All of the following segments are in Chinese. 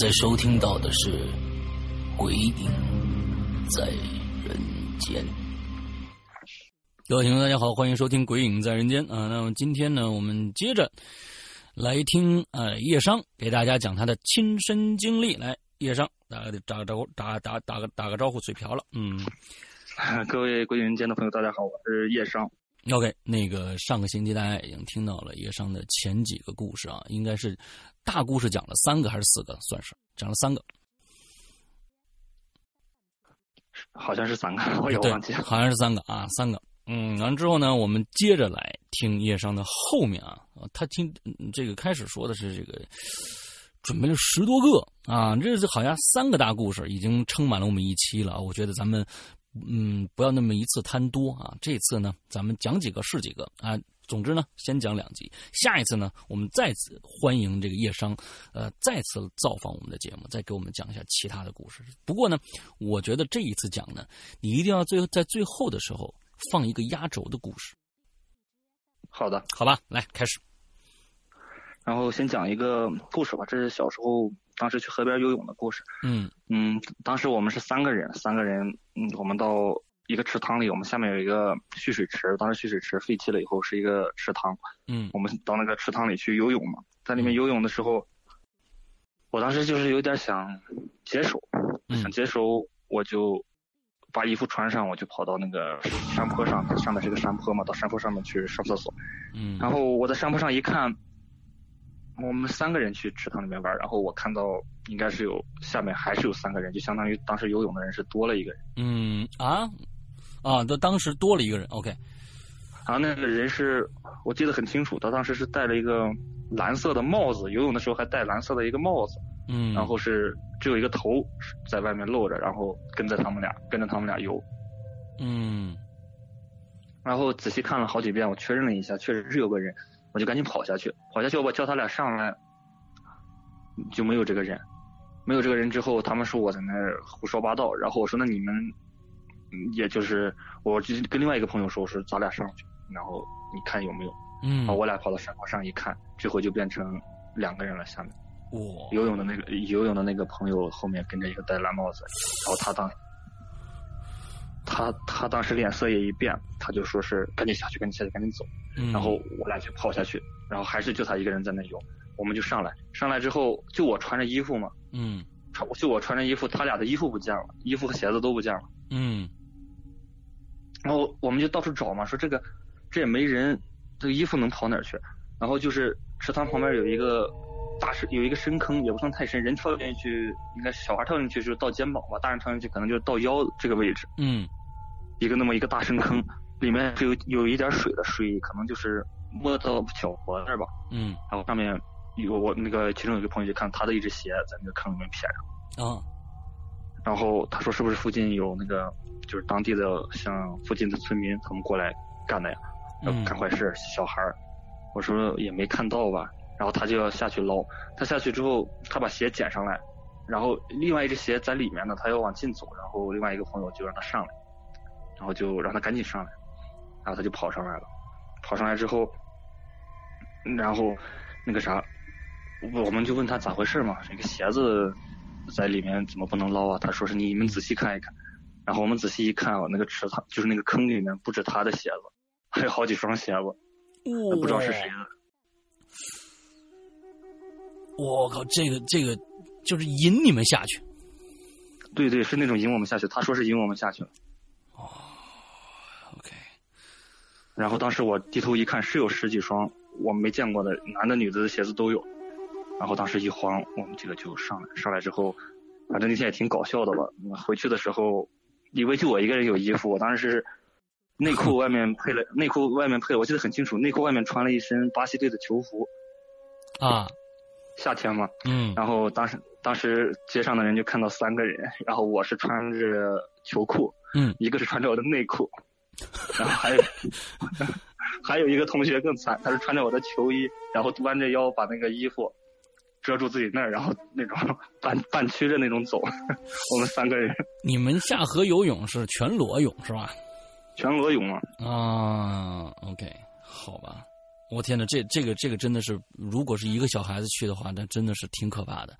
在收听到的是《鬼影在人间》。各位听众，大家好，欢迎收听《鬼影在人间》啊。那么今天呢，我们接着来听呃叶商给大家讲他的亲身经历。来，叶商打个打个招呼，打打打个打个招呼，嘴瓢了。嗯，各位鬼影人间的朋友，大家好，我是叶商。OK，那个上个星期大家已经听到了叶商的前几个故事啊，应该是大故事讲了三个还是四个？算是讲了三个，好像是三个，我也对忘记了。好像是三个啊，三个。嗯，完了之后呢，我们接着来听叶商的后面啊，他听嗯这个开始说的是这个准备了十多个啊，这是好像三个大故事已经撑满了我们一期了啊。我觉得咱们嗯不要那么一次贪多啊，这次呢咱们讲几个是几个啊。总之呢，先讲两集。下一次呢，我们再次欢迎这个叶商，呃，再次造访我们的节目，再给我们讲一下其他的故事。不过呢，我觉得这一次讲呢，你一定要最后在最后的时候放一个压轴的故事，好的，好吧？来开始。然后先讲一个故事吧，这是小时候当时去河边游泳的故事。嗯嗯，当时我们是三个人，三个人，嗯，我们到一个池塘里，我们下面有一个蓄水池，当时蓄水池废弃了以后是一个池塘，嗯我们到那个池塘里去游泳嘛，在里面游泳的时候，我当时就是有点想解手，嗯想解手，我就把衣服穿上，我就跑到那个山坡上，上面是个山坡嘛，到山坡上面去上厕所。嗯，然后我在山坡上一看，我们三个人去池塘里面玩，然后我看到应该是有下面还是有三个人，就相当于当时游泳的人是多了一个人。嗯啊啊，那当时多了一个人。OK，然后那个人是我记得很清楚，他当时是戴了一个蓝色的帽子，游泳的时候还戴蓝色的一个帽子，嗯，然后是只有一个头在外面露着，然后跟着他们俩跟着他们俩游。嗯然后仔细看了好几遍，我确认了一下，确实是有个人，我就赶紧跑下去。跑下去，我叫他俩上来，就没有这个人。没有这个人之后，他们说我在那儿胡说八道。然后我说那你们，嗯也就是我就跟另外一个朋友说，我说咱俩上去，然后你看有没有。嗯，然后我俩跑到山坡上一看，最后就变成两个人了。下面哇，游泳的那个游泳的那个朋友后面跟着一个戴蓝帽子，然后他当。他他当时脸色也一变，他就说是赶紧下去，赶紧下去，赶紧走。嗯然后我俩就跑下去，然后还是就他一个人在那游，我们就上来，上来之后就我穿着衣服嘛，嗯穿就我穿着衣服，他俩的衣服不见了，衣服和鞋子都不见了，嗯然后我们就到处找嘛，说这个这也没人，这个衣服能跑哪儿去？然后就是池塘旁边有一个大深有一个深坑，也不算太深，人跳进去应该小孩跳进去就是到肩膀吧，大人跳进去可能就是到腰这个位置。嗯一个那么一个大深坑，里面是有有一点水的，水可能就是摸到脚踝那儿吧。嗯然后上面有我那个其中有一个朋友就看他的一只鞋在那个坑里面撇着，啊然后他说是不是附近有那个就是当地的像附近的村民他们过来干的呀？要嗯干坏事，小孩儿。我说也没看到吧，然后他就要下去捞。他下去之后，他把鞋捡上来，然后另外一只鞋在里面呢，他要往进走，然后另外一个朋友就让他上来，然后就让他赶紧上来，然后他就跑上来了。跑上来之后，然后那个啥，我我们就问他咋回事嘛，这个鞋子在里面怎么不能捞啊？他说是你们仔细看一看。然后我们仔细一看啊，那个池塘就是那个坑里面不止他的鞋子，还有好几双鞋子。不知道是谁的。我靠，这个这个就是引你们下去。对对，是那种引我们下去。他说是引我们下去了。哦 OK，然后当时我低头一看，是有十几双我没见过的男的女的的鞋子都有。然后当时一慌，我们几个就上来。上来之后，反正那天也挺搞笑的吧。回去的时候，以为就我一个人有衣服，我当时是内裤外面配了内裤外面配了，我记得很清楚，内裤外面穿了一身巴西队的球服，啊，夏天嘛。嗯然后当时当时街上的人就看到三个人，然后我是穿着球裤，嗯一个是穿着我的内裤，然后还有 还有一个同学更惨，他是穿着我的球衣，然后弯着腰把那个衣服遮住自己那儿，然后那种 半半屈着那种走。我们三个人你们下河游泳是全裸泳是吧？全裸泳啊，啊，OK，好吧。我天呐，这这个这个真的是，如果是一个小孩子去的话，那真的是挺可怕的。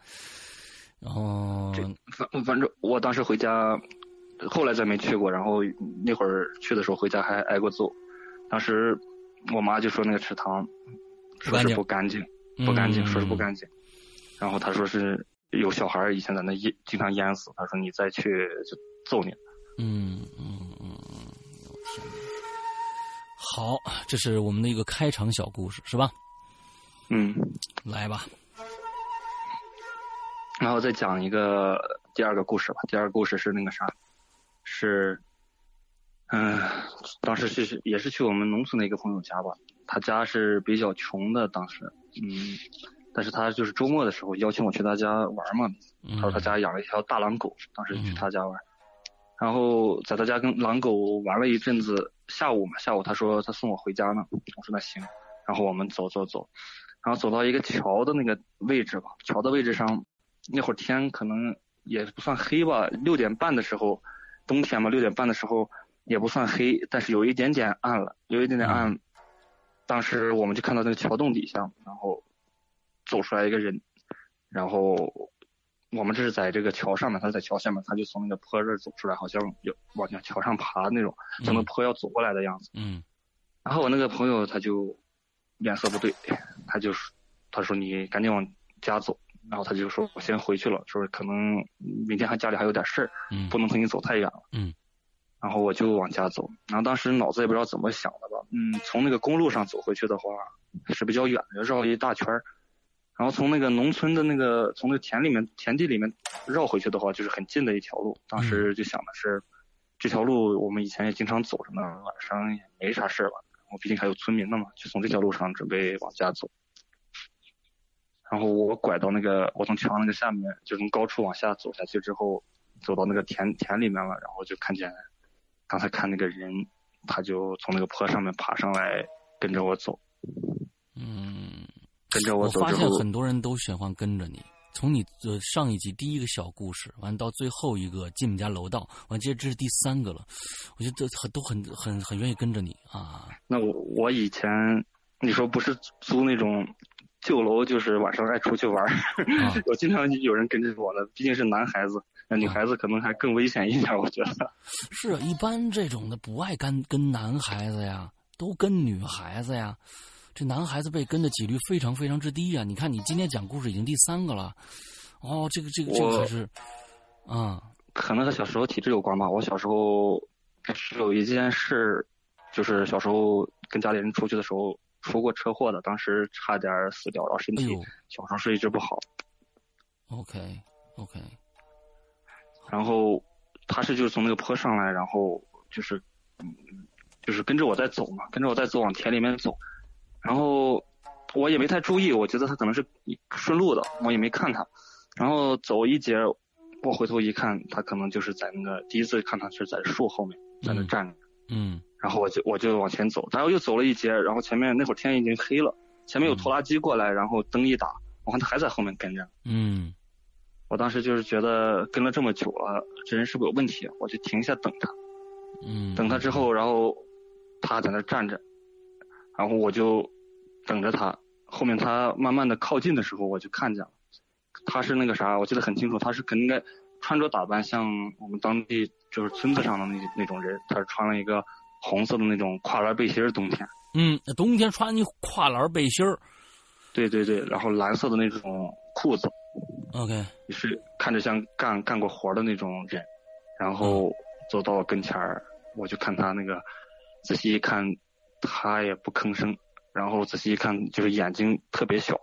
然后，反反正我当时回家，后来再没去过。然后那会儿去的时候回家还挨过揍。当时我妈就说那个池塘说是不干净，不干净，说是不干净。然后他说是有小孩以前在那淹，经常淹死。他说你再去就揍你。嗯嗯嗯嗯，我天哪！好，这是我们的一个开场小故事，是吧？嗯，来吧。然后再讲一个第二个故事吧。第二个故事是那个啥，是，嗯、当时是也是去我们农村的一个朋友家吧。他家是比较穷的，当时，嗯，但是他就是周末的时候邀请我去他家玩嘛。他说他家养了一条大狼狗，当时去他家玩。然后在他家跟狼狗玩了一阵子，下午嘛，下午他说他送我回家呢，我说那行，然后我们走走走，然后走到一个桥的那个位置吧，桥的位置上，那会儿天可能也不算黑吧，六点半的时候，冬天嘛，六点半的时候也不算黑，但是有一点点暗了，有一点点暗，当时我们就看到那个桥洞底下，然后走出来一个人，然后。我们这是在这个桥上面，他在桥下面，他就从那个坡这儿走出来，好像要往那桥上爬那种，从那坡要走过来的样子。嗯。然后我那个朋友他就脸色不对，他就他说你赶紧往家走，然后他就说我先回去了，说可能明天还家里还有点事儿，嗯，不能和你走太远了。嗯。然后我就往家走，然后当时脑子也不知道怎么想的吧，嗯，从那个公路上走回去的话是比较远的，要绕一大圈儿。然后从那个农村的那个从那个田里面田地里面绕回去的话，就是很近的一条路。当时就想的是，这条路我们以前也经常走着呢，晚上也没啥事吧。我毕竟还有村民呢嘛，就从这条路上准备往家走。然后我拐到那个，我从桥那个下面，就从高处往下走下去之后，走到那个田田里面了，然后就看见刚才看那个人，他就从那个坡上面爬上来，跟着我走。嗯。跟着我走发现很多人都喜欢跟着你，从你的上一集第一个小故事，完到最后一个进我们家楼道，完接着这是第三个了，我觉得很都很很很愿意跟着你啊。那我我以前你说不是租那种旧楼，就是晚上爱出去玩，啊、我经常有人跟着我了，毕竟是男孩子，那女孩子可能还更危险一点，我觉得。是，一般这种的不爱跟跟男孩子呀，都跟女孩子呀。这男孩子被跟的几率非常非常之低呀、啊！你看，你今天讲故事已经第三个了，哦，这个这个这个还是，啊、嗯，可能和小时候体质有关吧。我小时候是有一件事，就是小时候跟家里人出去的时候，出过车祸的，当时差点死掉，然后身体小时候是一直不好。OK OK，然后他是就是从那个坡上来，然后就是嗯就是跟着我在走嘛，跟着我在走往田里面走，然后我也没太注意，我觉得他可能是顺路的，我也没看他。然后走一截，我回头一看，他可能就是在那个第一次看他是在树后面在那站着。嗯。然后我就我就往前走，然后又走了一截，然后前面那会儿天已经黑了，前面有拖拉机过来，然后灯一打，我看他还在后面跟着。嗯。我当时就是觉得跟了这么久了，这人是不是有问题？我就停下等他。嗯。等他之后，然后他在那站着，然后我就等着他。后面他慢慢的靠近的时候，我就看见了。他是那个啥，我记得很清楚，他是肯定该穿着打扮像我们当地就是村子上的那那种人，他是穿了一个红色的那种跨栏背心儿，冬天。嗯，冬天穿你跨栏背心儿。对对对，然后蓝色的那种裤子。OK。是看着像干干过活的那种人，然后走到我跟前儿，我就看他那个，仔细一看，他也不吭声，然后仔细一看，就是眼睛特别小，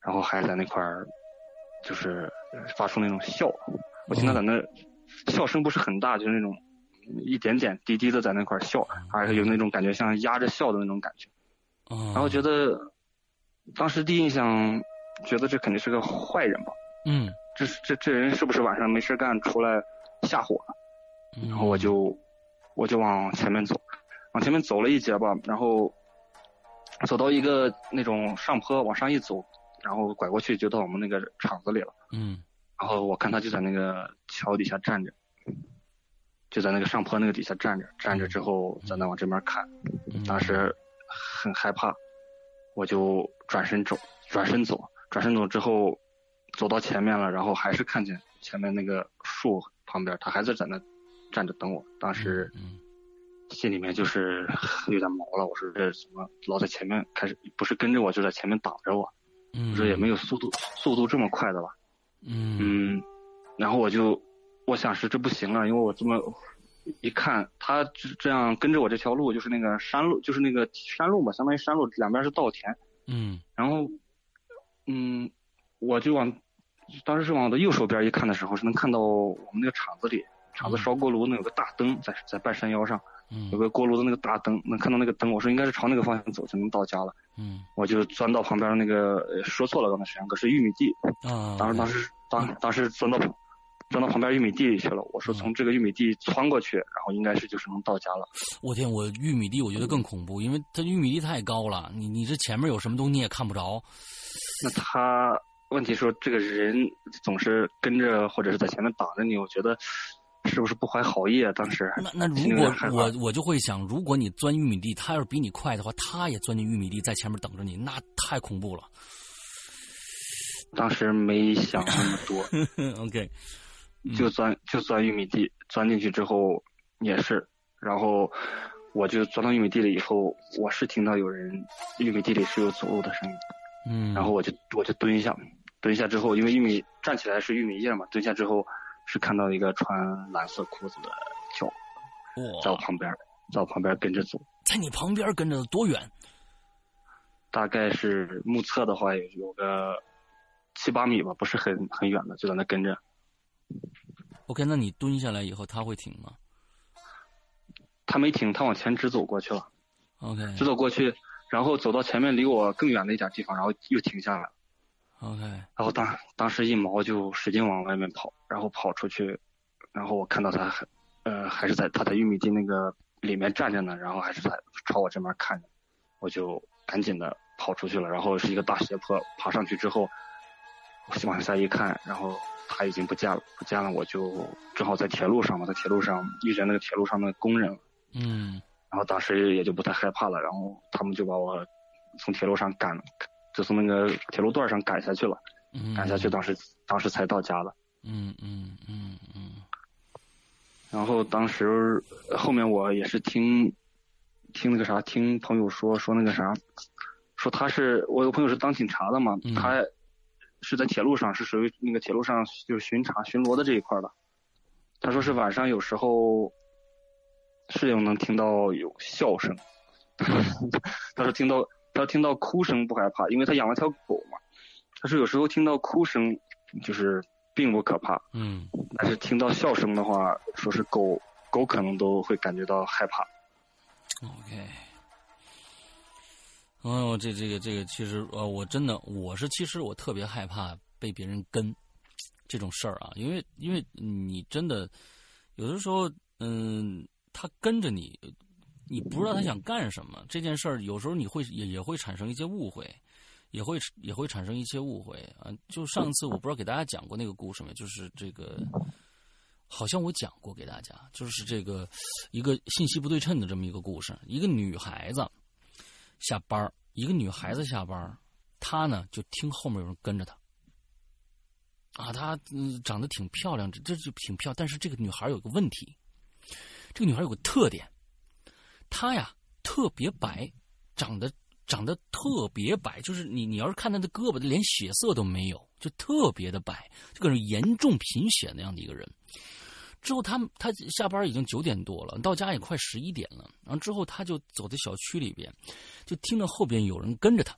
然后还在那块儿。就是发出那种笑，我听他在那笑声不是很大，就是那种一点点滴滴的在那块笑，还是有那种感觉像压着笑的那种感觉。然后觉得当时第一印象觉得这肯定是个坏人吧。嗯。这这这人是不是晚上没事干出来吓唬我？然后我就我就往前面走，往前面走了一截吧，然后走到一个那种上坡，往上一走。然后拐过去就到我们那个厂子里了。嗯。然后我看他就在那个桥底下站着，就在那个上坡那个底下站着，站着之后在那往这边看。当时很害怕，我就转身走，转身走，转身走之后走到前面了，然后还是看见前面那个树旁边，他还在在那站着等我。当时心里面就是 有点毛了，我说这怎么老在前面开始不是跟着我，就在前面挡着我。嗯，这也没有速度速度这么快的吧？嗯嗯，然后我就我想是这不行了，因为我这么一看，他这样跟着我这条路就是那个山路，就是那个山路嘛，相当于山路两边是稻田。嗯，然后嗯，我就往当时是往我的右手边一看的时候，是能看到我们那个厂子里，厂子烧锅炉那有个大灯在在半山腰上。有个锅炉的那个大灯，能看到那个灯。我说应该是朝那个方向走就能到家了。嗯，我就钻到旁边那个，说错了，刚才实际上是玉米地。啊，当时当时当当时钻到钻到旁边玉米地里去了。我说从这个玉米地穿过去，然后应该是就是能到家了。我天，我玉米地我觉得更恐怖，因为它玉米地太高了，你你这前面有什么东西你也看不着。那他问题说这个人总是跟着或者是在前面挡着你，我觉得。是不是不怀好意啊？当时那那如果我我就会想，如果你钻玉米地，他要是比你快的话，他也钻进玉米地，在前面等着你，那太恐怖了。当时没想那么多，OK，就钻就钻玉米地，钻进去之后也是，然后我就钻到玉米地里以后，我是听到有人玉米地里是有走路的声音，嗯，然后我就我就蹲下，蹲下之后，因为玉米站起来是玉米叶嘛，蹲下之后。是看到一个穿蓝色裤子的脚，在我旁边，在我旁边跟着走，在你旁边跟着多远？大概是目测的话，有有个七八米吧，不是很很远的，就在那跟着。OK，那你蹲下来以后，他会停吗？他没停，他往前直走过去了。OK，直走过去，然后走到前面离我更远的一点地方，然后又停下来。OK，然后当当时一毛就使劲往外面跑，然后跑出去，然后我看到他还，呃，还是在他在玉米地那个里面站着呢，然后还是在朝我这边看着，我就赶紧的跑出去了，然后是一个大斜坡，爬上去之后，往下一看，然后他已经不见了，不见了，我就正好在铁路上嘛，在铁路上遇见那个铁路上的工人，嗯，然后当时也就不太害怕了，然后他们就把我从铁路上赶。就从那个铁路段上赶下去了，赶下去当时当时才到家了。嗯嗯嗯嗯。然后当时后面我也是听听那个啥，听朋友说说那个啥，说他是我有朋友是当警察的嘛，他是在铁路上是属于那个铁路上就是巡查巡逻的这一块的。他说是晚上有时候是有能听到有笑声，他说听到。他听到哭声不害怕，因为他养了条狗嘛。他说有时候听到哭声就是并不可怕，嗯但是听到笑声的话，说是狗狗可能都会感觉到害怕。，OK。哦，这这个这个，其实呃，我真的我是其实我特别害怕被别人跟这种事儿啊，因为因为你真的有的时候，嗯，他跟着你，你不知道他想干什么，这件事儿有时候你会也也会产生一些误会。也会也会产生一些误会啊！就上次我不知道给大家讲过那个故事没，就是这个，好像我讲过给大家，就是这个一个信息不对称的这么一个故事。一个女孩子下班一个女孩子下班她呢就听后面有人跟着她，啊，她长得挺漂亮，这这就挺漂亮，但是这个女孩有个问题，这个女孩有个特点，他呀特别白，长得。长得特别白，就是你你要是看他的胳膊，连血色都没有，就特别的白，就跟严重贫血那样的一个人。之后他他下班已经九点多了，到家也快十一点了。然后之后他就走在小区里边，就听到后边有人跟着他，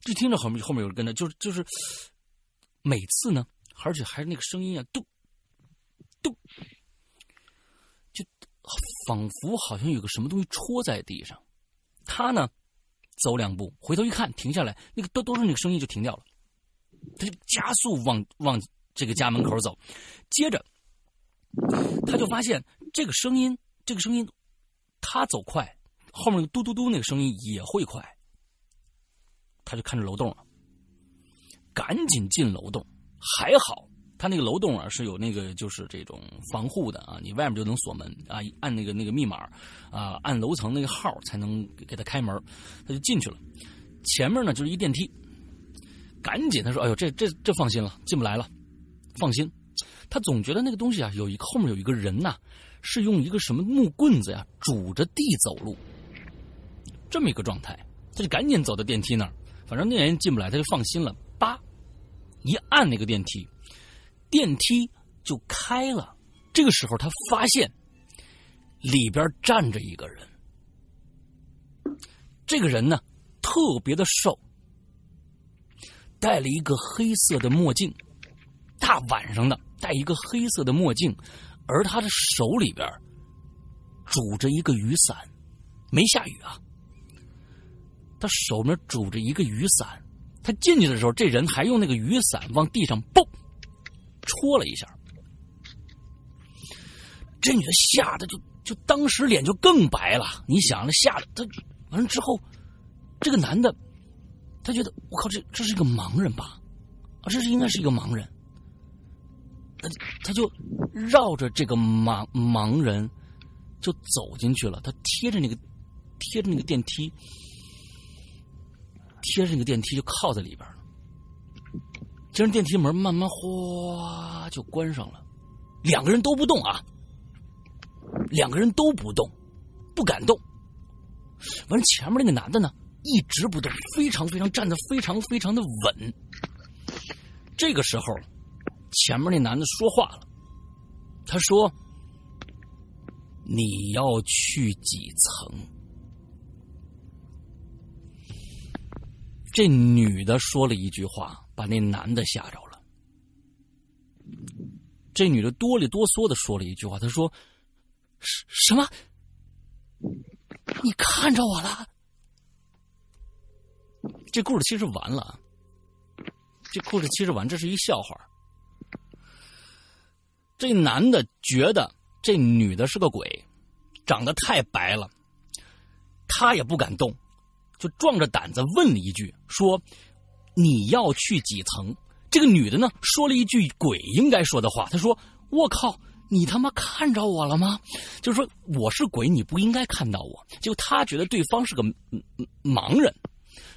就听着后面后面有人跟着，就是就是每次呢，而且还是那个声音啊，嘟嘟，就仿佛好像有个什么东西戳在地上。他呢？走两步，回头一看，停下来，那个都都是那个声音就停掉了，他就加速往往这个家门口走，接着他就发现这个声音，这个声音，他走快，后面嘟嘟嘟那个声音也会快，他就看着楼栋了，赶紧进楼栋，还好。他那个楼栋啊是有那个就是这种防护的啊，你外面就能锁门啊，按那个那个密码啊，按楼层那个号才能给他开门，他就进去了。前面呢就是一电梯，赶紧他说：“哎呦，这这这放心了，进不来了，放心。”他总觉得那个东西啊，有一个后面有一个人呐、是用一个什么木棍子呀拄着地走路，这么一个状态，他就赶紧走到电梯那儿，反正那人进不来，他就放心了。叭，一按那个电梯。电梯就开了，这个时候他发现里边站着一个人。这个人呢，特别的瘦，戴了一个黑色的墨镜，大晚上的戴一个黑色的墨镜，而他的手里边拄着一个雨伞，没下雨啊。他手里拄着一个雨伞，他进去的时候，这人还用那个雨伞往地上蹦。戳了一下，这女的吓得就就当时脸就更白了。你想，那吓得她完了之后，这个男的他觉得我靠，这这是一个盲人吧？啊，这是应该是一个盲人。他他就绕着这个盲盲人就走进去了。他贴着那个贴着那个电梯，贴着那个电梯就靠在里边了。这电梯门慢慢哗就关上了，两个人都不动啊，两个人都不动，不敢动。完了，前面那个男的呢，一直不动，非常非常站得非常非常的稳。这个时候，前面那男的说话了，他说：“你要去几层？”这女的说了一句话。把那男的吓着了。这女的哆里哆嗦的说了一句话，她说：“什什么？你看着我了？”这故事其实完了，这故事其实完，这是一笑话。这男的觉得这女的是个鬼，长得太白了，他也不敢动，就壮着胆子问了一句，说。你要去几层？这个女的呢，说了一句鬼应该说的话。她说：“我靠，你他妈看着我了吗？就是说我是鬼，你不应该看到我。”就她觉得对方是个盲人，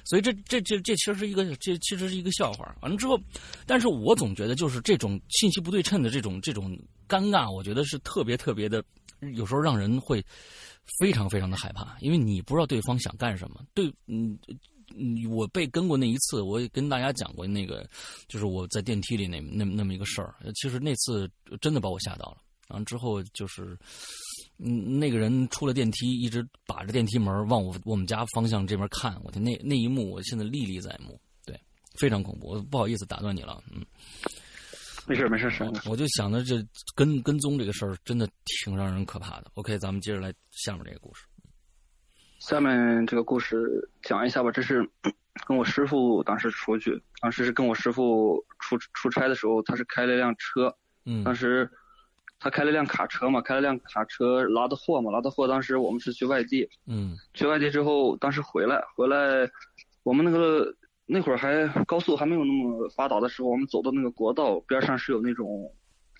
所以这这这这其实是一个这其实是一个笑话。完了之后，但是我总觉得就是这种信息不对称的这种这种尴尬，我觉得是特别特别的，有时候让人会非常非常的害怕，因为你不知道对方想干什么。对，嗯。嗯，我被跟过那一次，我也跟大家讲过那个，就是我在电梯里那那那么一个事儿。其实那次真的把我吓到了。然后之后就是，嗯，那个人出了电梯，一直把着电梯门往我我们家方向这边看，我的那那一幕，我现在历历在目，对，非常恐怖。我不好意思打断你了，嗯，没事没事是。我就想着这跟跟踪这个事儿真的挺让人可怕的。OK，咱们接着来下面这个故事。下面这个故事讲一下吧，这是 跟我师傅当时出去，当时是跟我师傅出出差的时候，他是开了一辆车，嗯，当时他开了辆卡车嘛，开了辆卡车拉的货嘛，拉的货，当时我们是去外地，嗯，去外地之后，当时回来回来，我们那个那会儿还高速还没有那么发达的时候，我们走到那个国道边上是有那种。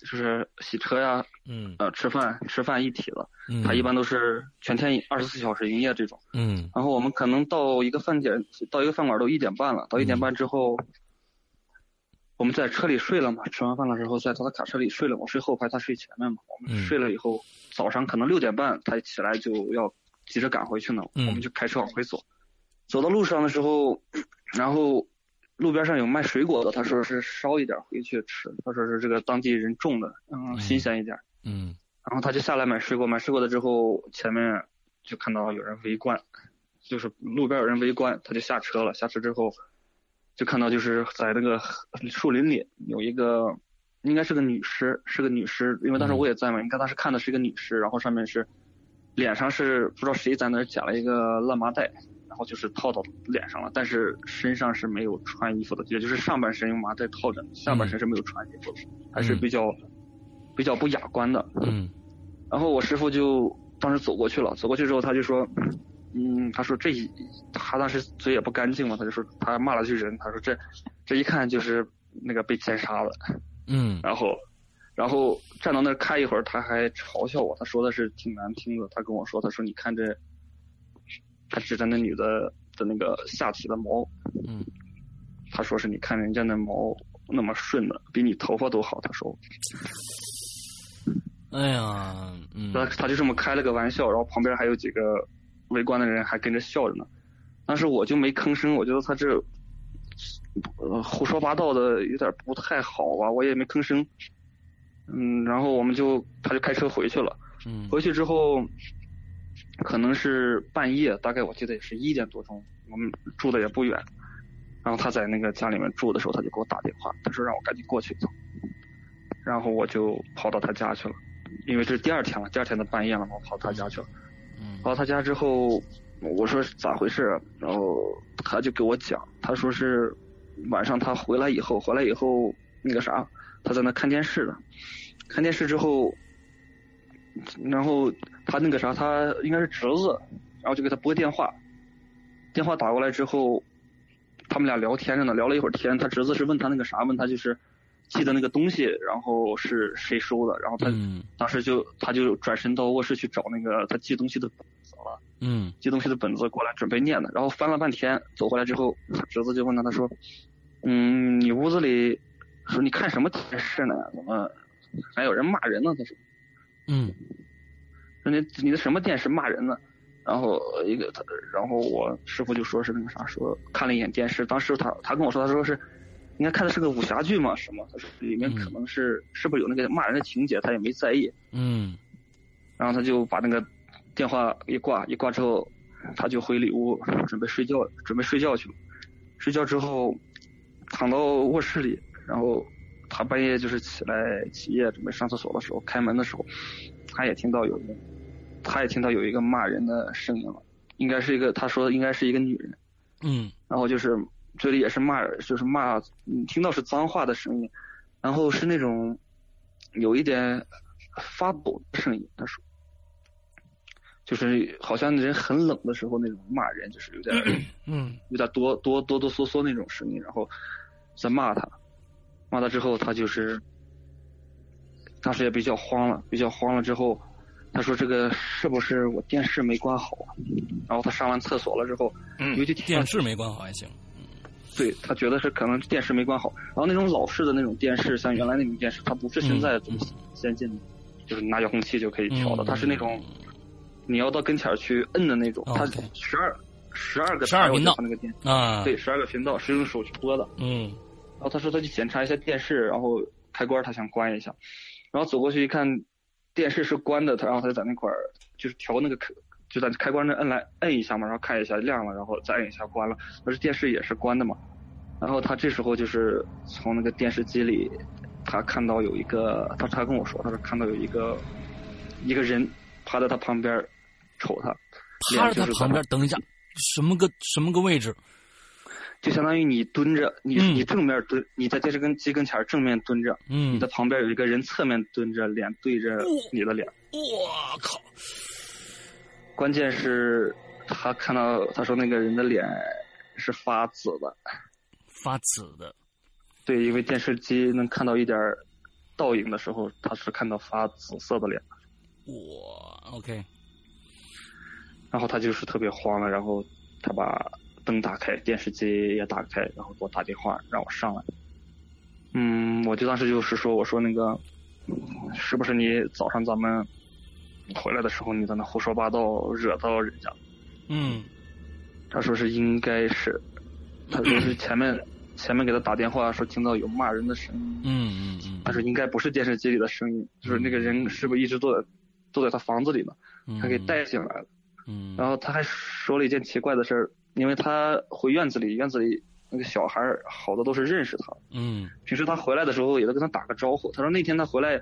就是洗车呀，嗯，呃，吃饭吃饭一体了，嗯，它一般都是全天二十四小时营业这种，嗯，然后我们可能到一个饭点，到一个饭馆都一点半了，到一点半之后，我们在车里睡了嘛，吃完饭了之后在他的卡车里睡了，我睡后排，他睡前面嘛，我们睡了以后，早上可能六点半他起来就要急着赶回去呢，我们就开车往回走，走到路上的时候，然后。路边上有卖水果的，他说是烧一点回去吃。他说是这个当地人种的，嗯，新鲜一点。嗯。然后他就下来买水果，买水果的之后，前面就看到有人围观，就是路边有人围观，他就下车了。下车之后，就看到就是在那个树林里有一个，应该是个女尸，是个女尸，因为当时我也在嘛，应该当时看的是一个女尸，然后上面是脸上是不知道谁在那儿夹了一个烂麻袋。然后就是套到脸上了，但是身上是没有穿衣服的，也就是上半身用麻袋套着，下半身是没有穿衣服的，还是比较比较不雅观的。嗯。然后我师傅就当时走过去了，走过去之后他就说，嗯，他说这一他当时嘴也不干净嘛，他就说他骂了句人，他说这这一看就是那个被奸杀了。嗯。然后然后站到那儿看一会儿，他还嘲笑我，他说的是挺难听的，他跟我说，他说你看这。他指着那女的的那个下体的毛，嗯，他说是你看人家那毛那么顺的，比你头发都好。他说，哎呀，嗯，他他就这么开了个玩笑，然后旁边还有几个围观的人还跟着笑着呢。当时我就没吭声，我觉得他这呃胡说八道的有点不太好吧，我也没吭声。嗯，然后我们就他就开车回去了。嗯，回去之后。可能是半夜，大概我记得也是一点多钟，我们住的也不远。然后他在那个家里面住的时候，他就给我打电话，他说让我赶紧过去一趟。然后我就跑到他家去了，因为这是第二天了，第二天的半夜了嘛，我跑他家去了。跑到他家之后，我说咋回事？然后他就给我讲，他说是晚上他回来以后，回来以后那个啥，他在那看电视呢，看电视之后。然后他那个啥，他应该是侄子，然后就给他拨电话，电话打过来之后，他们俩聊天着呢，聊了一会儿天，他侄子是问他那个啥，问他就是寄的那个东西，然后是谁收的，然后他当时就他就转身到卧室去找那个他寄东西的本子了，嗯，寄东西的本子过来准备念的，然后翻了半天，走回来之后，他侄子就问他，他说，嗯，你屋子里说你看什么电视呢？怎么还有人骂人呢？他说。嗯，说你你的什么电视骂人呢？然后一个他，然后我师傅就说是那个啥，说看了一眼电视，当时他他跟我说，他说是应该看的是个武侠剧嘛，什么？他说里面可能是是不是有那个骂人的情节，他也没在意。嗯，然后他就把那个电话一挂，一挂之后，他就回里屋准备睡觉，准备睡觉去了。睡觉之后躺到卧室里，然后。他半夜就是起来起夜准备上厕所的时候，开门的时候，他也听到有人，他也听到有一个骂人的声音了，应该是一个他说应该是一个女人，嗯，然后就是嘴里也是骂，就是骂，听到是脏话的声音，然后是那种有一点发抖的声音，他说，就是好像人很冷的时候那种骂人，就是有点，嗯，有点哆哆哆哆嗦嗦那种声音，然后在骂他。骂他之后，他就是当时也比较慌了，比较慌了之后，他说：“这个是不是我电视没关好啊？”然后他上完厕所了之后，嗯，尤其电视没关好还行，对他觉得是可能电视没关好。然后那种老式的那种电视，像原来那种电视，它不是现在这么先进的，就是拿遥控器就可以调的，它是那种你要到跟前去摁的那种，它十二十二个十二频道那个电啊，对，十二个频道是用手去拨的，嗯。然后他说他去检查一下电视，然后开关他想关一下，然后走过去一看，电视是关的，他然后他就在那块儿就是调那个开，就在开关那摁来摁一下嘛，然后看一下亮了，然后再摁一下关了，但是电视也是关的嘛。然后他这时候就是从那个电视机里，他看到有一个，他他跟我说，他说看到有一个一个人趴在他旁边瞅他，趴在他旁边，等一下，什么个什么个位置？就相当于你蹲着，你嗯。你正面蹲，你在电视跟机跟前正面蹲着，嗯。你的，旁边有一个人侧面蹲着，脸对着你的脸。我靠，关键是，他看到他说那个人的脸是发紫的，发紫的，对，因为电视机能看到一点儿倒影的时候，他是看到发紫色的脸，哇，OK，然后他就是特别慌了，然后他把灯打开，电视机也打开，然后给我打电话让我上来。嗯，我就当时就是说，我说那个，嗯是不是你早上咱们回来的时候，你在那胡说八道，惹到人家？嗯他说是应该是，他说是 前面前面给他打电话说听到有骂人的声音，嗯嗯嗯，他说应该不是电视机里的声音，就是那个人是不是一直坐在坐在他房子里呢？嗯他给带进来了。嗯，然后他还说了一件奇怪的事儿，因为他回院子里，院子里那个小孩儿好多都是认识他，嗯平时他回来的时候也都跟他打个招呼。他说那天他回来，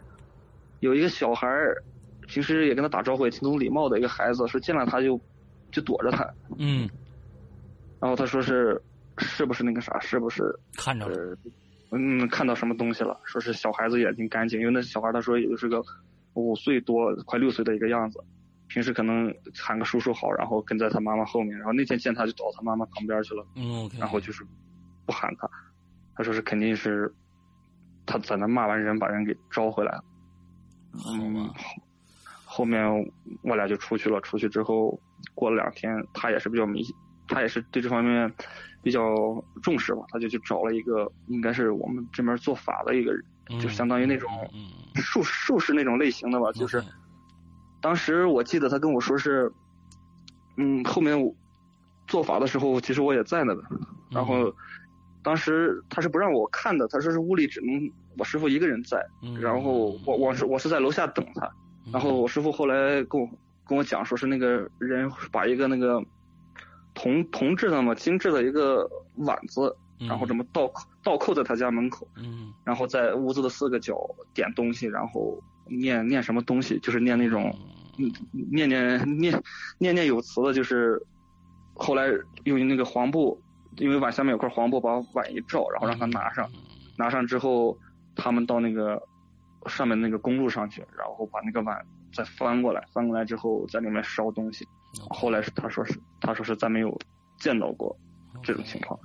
有一个小孩儿，平时也跟他打招呼，也挺懂礼貌的一个孩子，说见了他就就躲着他。嗯，然后他说是是不是那个啥，是不是看着嗯看到什么东西了？说是小孩子眼睛干净，因为那小孩他说也就是个五岁多快六岁的一个样子。平时可能喊个叔叔好，然后跟在他妈妈后面，然后那天见他就到他妈妈旁边去了。嗯然后就是不喊他，他说是肯定是他在那骂完人，把人给招回来了。嗯，，后面我俩就出去了，出去之后过了两天，他也是比较迷信，他也是对这方面比较重视吧，他就去找了一个应该是我们这边做法的一个人，就相当于那种嗯，术术士那种类型的吧，就是。当时我记得他跟我说是，嗯，后面我做法的时候，其实我也在那的。然后当时他是不让我看的，他说是屋里只能我师傅一个人在。嗯然后我我是我是在楼下等他。然后我师傅后来跟我跟我讲说是那个人把一个那个铜铜制的嘛精致的一个碗子，然后这么倒倒扣在他家门口，嗯然后在屋子的四个角点东西，然后念念什么东西，就是念那种。嗯，念念念念念有词的，就是后来用那个黄布，因为碗下面有块黄布，把碗一罩，然后让他拿上，拿上之后，他们到那个上面那个公路上去，然后把那个碗再翻过来，翻过来之后在里面烧东西。后来是他说是他说是再没有见到过这种情况。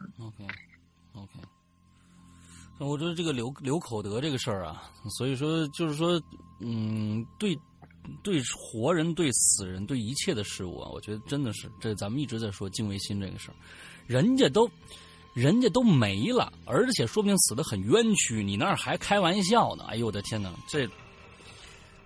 我觉得这个留留口德这个事儿啊，所以说就是说，嗯，对。对活人、对死人、对一切的事物啊，我觉得真的是这咱们一直在说敬畏心这个事儿，人家都人家都没了，而且说不定死的很冤屈，你那儿还开玩笑呢！哎呦我的天哪，这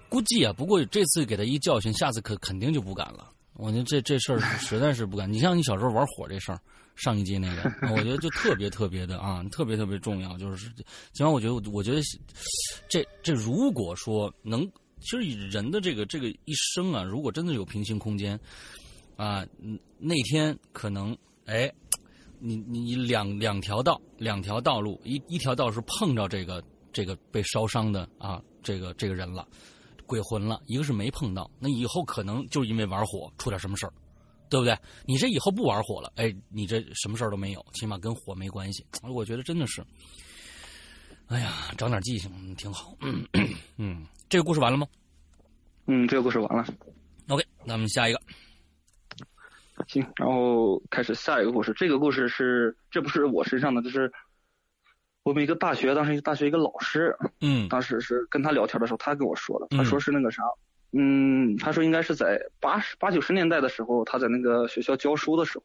估计啊，不过这次给他一教训，下次可肯定就不敢了。我觉得这这事儿实在是不敢。你像你小时候玩火这事儿，上一季那个，我觉得就特别特别的啊，特别特别重要。就是，尽管我觉得，我觉得这这如果说能。其实人的这个这个一生啊，如果真的有平行空间，啊，那天可能哎，你你你两两条道两条道路，一一条道是碰着这个这个被烧伤的啊，这个这个人了，鬼魂了；一个是没碰到，那以后可能就因为玩火出点什么事儿，对不对？你这以后不玩火了，哎，你这什么事儿都没有，起码跟火没关系。我觉得真的是，哎呀，长点记性挺好。嗯嗯。这个故事完了吗？嗯，这个故事完了。OK，那我们下一个。行，然后开始下一个故事。这个故事是，这不是我身上的，这是我们一个大学，当时一个大学一个老师，嗯，当时是跟他聊天的时候，他跟我说的，他说是那个啥，嗯，他说应该是在八十八九十年代的时候，他在那个学校教书的时候，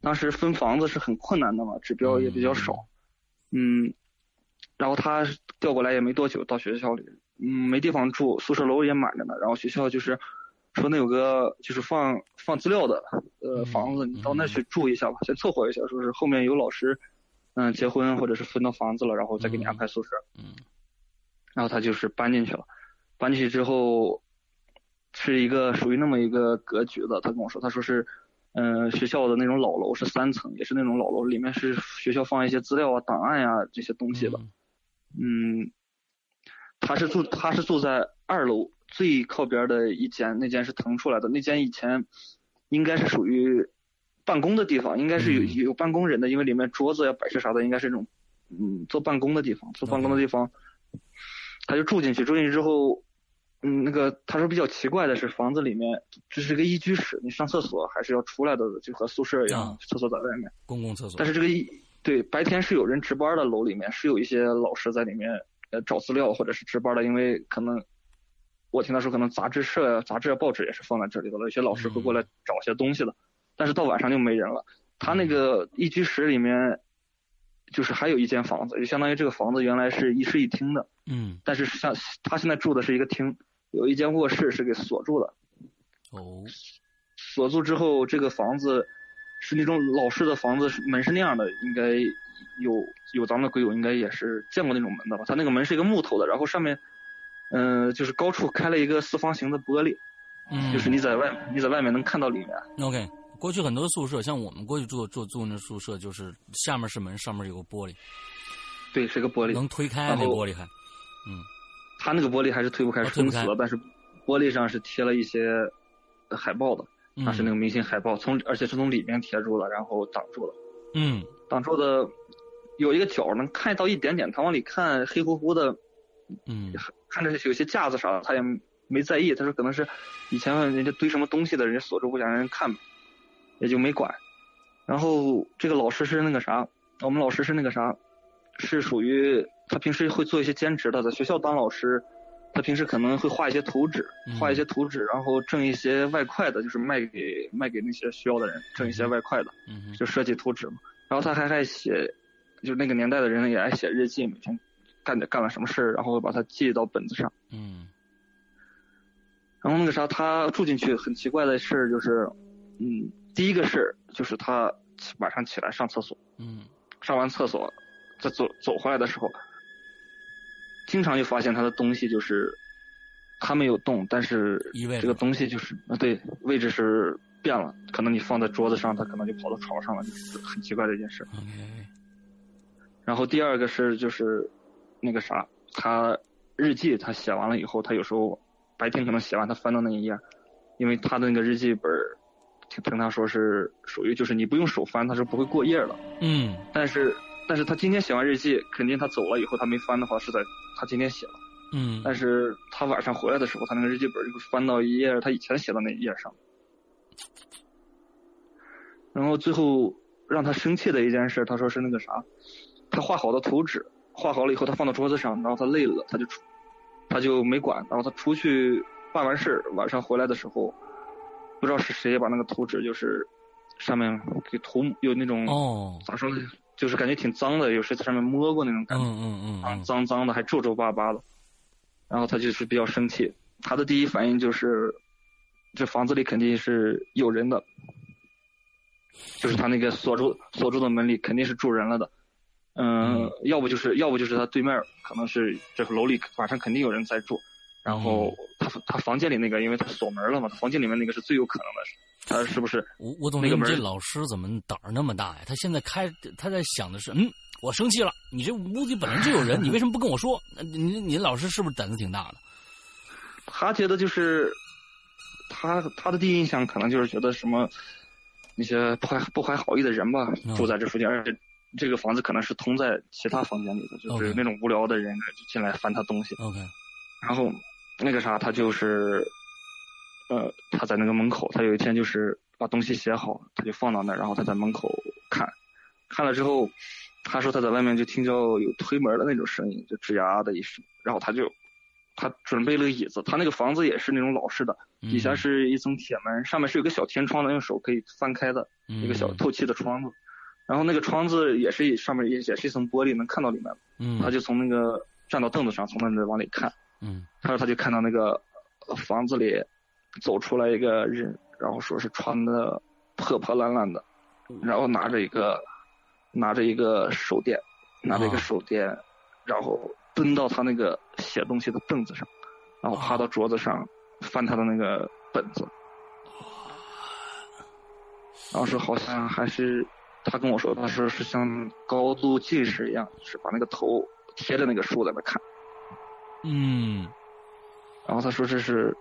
当时分房子是很困难的嘛，指标也比较少，嗯。然后他调过来也没多久，到学校里，嗯，没地方住，宿舍楼也满着呢。然后学校就是说那有个就是放放资料的呃房子，你到那去住一下吧，先凑合一下。说是后面有老师嗯结婚或者是分到房子了，然后再给你安排宿舍。嗯。然后他就是搬进去了，搬进去之后，是一个属于那么一个格局的。他跟我说，他说是，嗯、学校的那种老楼是三层，也是那种老楼，里面是学校放一些资料啊、档案呀、这些东西的。嗯嗯，他是住他是住在二楼最靠边的一间，那间是腾出来的，那间以前应该是属于办公的地方，应该是有嗯有办公人的，因为里面桌子呀、摆设啥的，应该是一种嗯做办公的地方，做办公的地方，他就住进去，住进去之后。嗯，那个他说比较奇怪的是，房子里面这是个一居室，你上厕所还是要出来的，就和宿舍一样，啊厕所在外面。公共厕所，但是这个一对白天是有人值班的，楼里面是有一些老师在里面呃找资料或者是值班的，因为可能我听他说可能杂志社、杂志、报纸也是放在这里的，有些老师会过来找些东西的，但是到晚上就没人了。他那个一居室里面就是还有一间房子，就相当于这个房子原来是一室一厅的，嗯但是像他现在住的是一个厅，有一间卧室是给锁住的，哦锁住之后，这个房子是那种老式的房子，门是那样的，应该有有咱们的鬼友应该也是见过那种门的吧？它那个门是一个木头的，然后上面，嗯、就是高处开了一个四方形的玻璃，嗯，就是你在外你在外面能看到里面。OK。过去很多宿舍，像我们过去住住住那宿舍，就是下面是门，上面有个玻璃，对，是个玻璃，能推开那玻璃还，嗯。他那个玻璃还是推不开，封死了，但是玻璃上是贴了一些呃海报的，嗯，它是那个明星海报，从而且是从里面贴住了，然后挡住了。嗯。挡住的有一个角能看到一点点，他往里看黑乎乎的，嗯。看着有些架子啥的，他也没在意。他说可能是以前人家堆什么东西的，人家锁住不想让人看，也就没管。然后这个老师是那个啥，我们老师是那个啥，是属于他平时会做一些兼职的，在学校当老师。他平时可能会画一些图纸嗯，画一些图纸，然后挣一些外快的，就是卖给卖给那些需要的人，挣一些外快的。就设计图纸嘛。然后他还爱写，就那个年代的人也爱写日记，每天干点干了什么事儿，然后把它记到本子上。嗯然后那个啥，他住进去很奇怪的事儿就是，嗯，第一个事儿就是他晚上起来上厕所，嗯上完厕所再走走回来的时候，经常就发现他的东西就是他没有动，但是这个东西就是啊对位置是变了，可能你放在桌子上，他可能就跑到床上了，就是很奇怪的一件事。然后第二个是就是那个啥，他日记他写完了以后，他有时候白天可能写完，他翻到那一页，因为他的那个日记本儿，听听他说是属于就是你不用手翻，他是不会过页的。嗯但是但是他今天写完日记，肯定他走了以后他没翻的话是在他今天写了，嗯但是他晚上回来的时候，他那个日记本就翻到一页他以前写的那一页上。然后最后让他生气的一件事，他说是那个啥，他画好的图纸，画好了以后他放到桌子上，然后他累了，他就出，他就没管，然后他出去办完事，晚上回来的时候，不知道是谁把那个图纸就是上面给涂有那种、哦，咋说呢，就是感觉挺脏的，有谁在上面摸过那种感觉。嗯嗯嗯脏脏的，还皱皱巴巴的。然后他就是比较生气，他的第一反应就是，这房子里肯定是有人的，就是他那个锁住锁住的门里肯定是住人了的。嗯，要不就是要不就是他对面可能是这个楼里晚上肯定有人在住，然后他他房间里那个，因为他锁门了嘛，他房间里面那个是最有可能的，他是不是？吴吴总理，你那个门这老师怎么胆儿那么大呀？他现在开，他在想的是，嗯，我生气了，你这屋里本来就有人，你为什么不跟我说？那你你老师是不是胆子挺大的？他觉得就是他他的第一印象可能就是觉得什么那些不怀不怀好意的人吧嗯，住在这附近，而且这个房子可能是通在其他房间里的，就是那种无聊的人就进来翻他东西，OK，然后那个啥，他就是呃他在那个门口，他有一天就是把东西写好，他就放到那儿，然后他在门口看，看了之后，他说他在外面就听到有推门的那种声音，就吱呀的一声，然后他就。他准备了个椅子，他那个房子也是那种老式的，底下是一层铁门，上面是有个小天窗的，用手可以翻开的一个小透气的窗子。然后那个窗子也是上面也也是一层玻璃，能看到里面。嗯，他就从那个站到凳子上，从那里往里看。嗯。他说他就看到那个呃房子里走出来一个人，然后说是穿的破破烂烂的，然后拿着一个拿着一个手电，拿着一个手电，然后蹲到他那个写东西的凳子上，然后趴到桌子上翻他的那个本子，当时好像还是他跟我说，他说是像高度近视一样，是把那个头贴着那个书在那看。嗯，然后他说这是，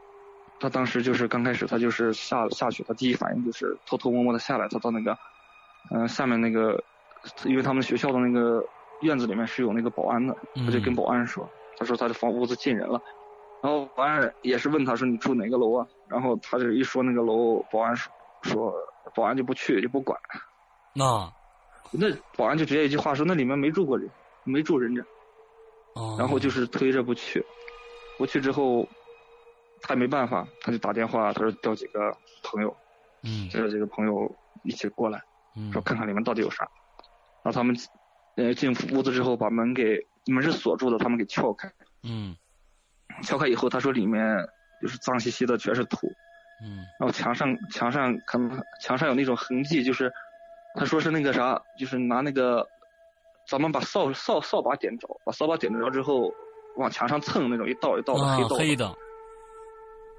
他当时就是刚开始他就是下下去，他第一反应就是偷偷摸摸的下来，他到那个，嗯、下面那个，因为他们学校的那个院子里面是有那个保安的，他就跟保安说，他说他的房屋子进人了，然后保安也是问他说你住哪个楼啊？然后他就一说那个楼，保安说说保安就不去就不管，那。那保安就直接一句话说那里面没住过人，没住人这。哦，然后就是推着不去，不去之后，他也没办法，他就打电话，他说叫几个朋友，嗯。叫几个朋友一起过来，嗯。说看看里面到底有啥。然后他们呃进屋子之后，把门给门是锁住的，他们给撬开，嗯。撬开以后，他说里面就是脏兮兮的，全是土，嗯。然后墙上墙上可能墙上有那种痕迹，就是他说是那个啥，就是拿那个咱们把扫扫扫把点着，把扫把点着之后往墙上蹭那种一道一道的啊黑道的，黑的，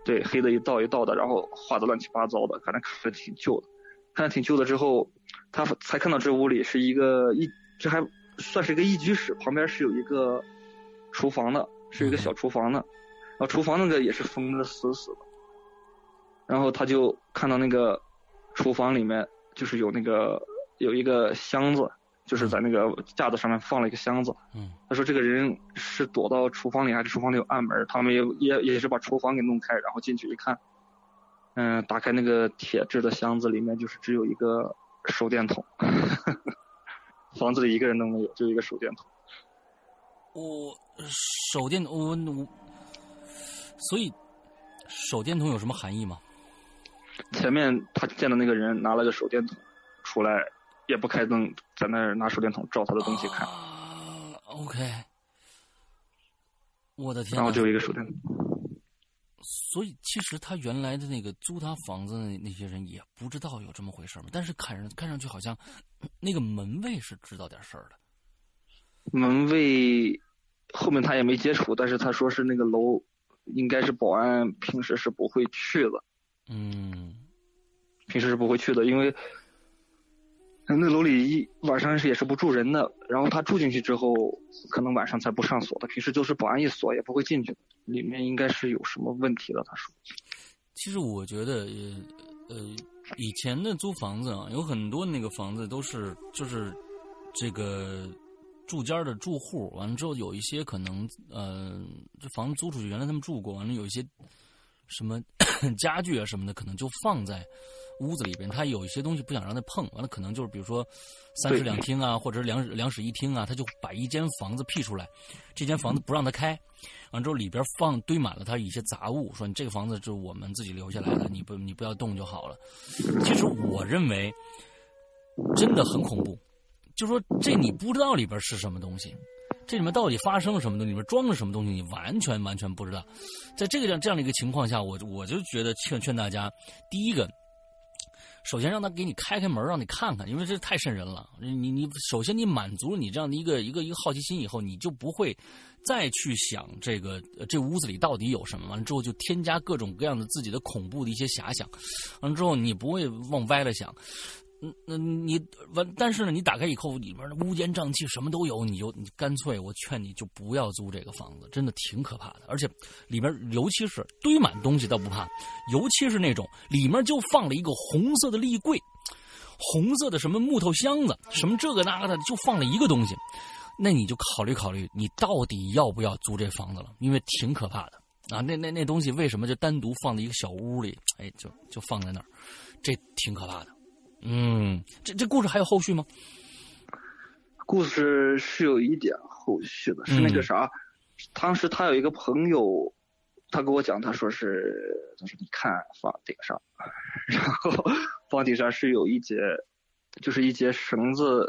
对黑的一道一道的，然后画的乱七八糟的，反正看着挺旧的，看着挺旧的之后，他才看到这屋里是一个一这还算是一个一居室，旁边是有一个厨房的，是一个小厨房的，然后厨房那个也是封的死死的，然后他就看到那个厨房里面就是有那个有一个箱子，就是在那个架子上面放了一个箱子，嗯他说这个人是躲到厨房里，还是厨房里有暗门？他们也也也是把厨房给弄开，然后进去一看，嗯、打开那个铁制的箱子，里面就是只有一个手电筒，房子里一个人都没有，就一个手电筒。我手电我我，所以手电筒有什么含义吗？前面他见的那个人拿了个手电筒出来，也不开灯，在那儿拿手电筒照他的东西看，啊，OK，我的天然后！只有一个手电筒。所以其实他原来的那个租他房子的那那些人也不知道有这么回事嘛，但是看上看上去好像那个门卫是知道点事儿的。门卫后面他也没接触，但是他说是那个楼应该是保安平时是不会去的。嗯平时是不会去的，因为那楼里一晚上是也是不住人的。然后他住进去之后，可能晚上才不上锁的，平时就是保安一锁也不会进去。里面应该是有什么问题了，他说。其实我觉得，呃呃，以前的租房子啊，有很多那个房子都是就是这个住家的住户，完了之后有一些可能呃，这房子租出去，原来他们住过，完了有一些什么 家具啊什么的，可能就放在屋子里边，他有一些东西不想让他碰，完了可能就是比如说三室两厅啊，或者是两两室一厅啊，他就把一间房子辟出来，这间房子不让他开，完之后里边放堆满了他一些杂物，说你这个房子就是我们自己留下来的，你不你不要动就好了。其实我认为真的很恐怖，就说这你不知道里边是什么东西。这里面到底发生了什么东西？里面装了什么东西？你完全完全不知道。在这个这样这样的一个情况下，我我就觉得劝劝大家，第一个，首先让他给你开开门，让你看看，因为这太瘆人了。你你首先你满足了你这样的一个一个一个好奇心以后，你就不会再去想这个这屋子里到底有什么。完了之后就添加各种各样的自己的恐怖的一些遐想，完了之后你不会往歪了想。那你完，但是呢，你打开以后，里面的乌烟瘴气，什么都有，你就你干脆，我劝你就不要租这个房子，真的挺可怕的。而且里面，尤其是堆满东西倒不怕，尤其是那种里面就放了一个红色的立柜，红色的什么木头箱子，什么这个那个的，就放了一个东西，那你就考虑考虑，你到底要不要租这房子了？因为挺可怕的啊。那那那东西为什么就单独放在一个小屋里？哎，就就放在那儿，这挺可怕的。嗯，这这故事还有后续吗？故事是有一点后续的，是那个啥，当时他有一个朋友，他跟我讲，他说是，他说你看房顶上，然后房顶上是有一节，就是一节绳子，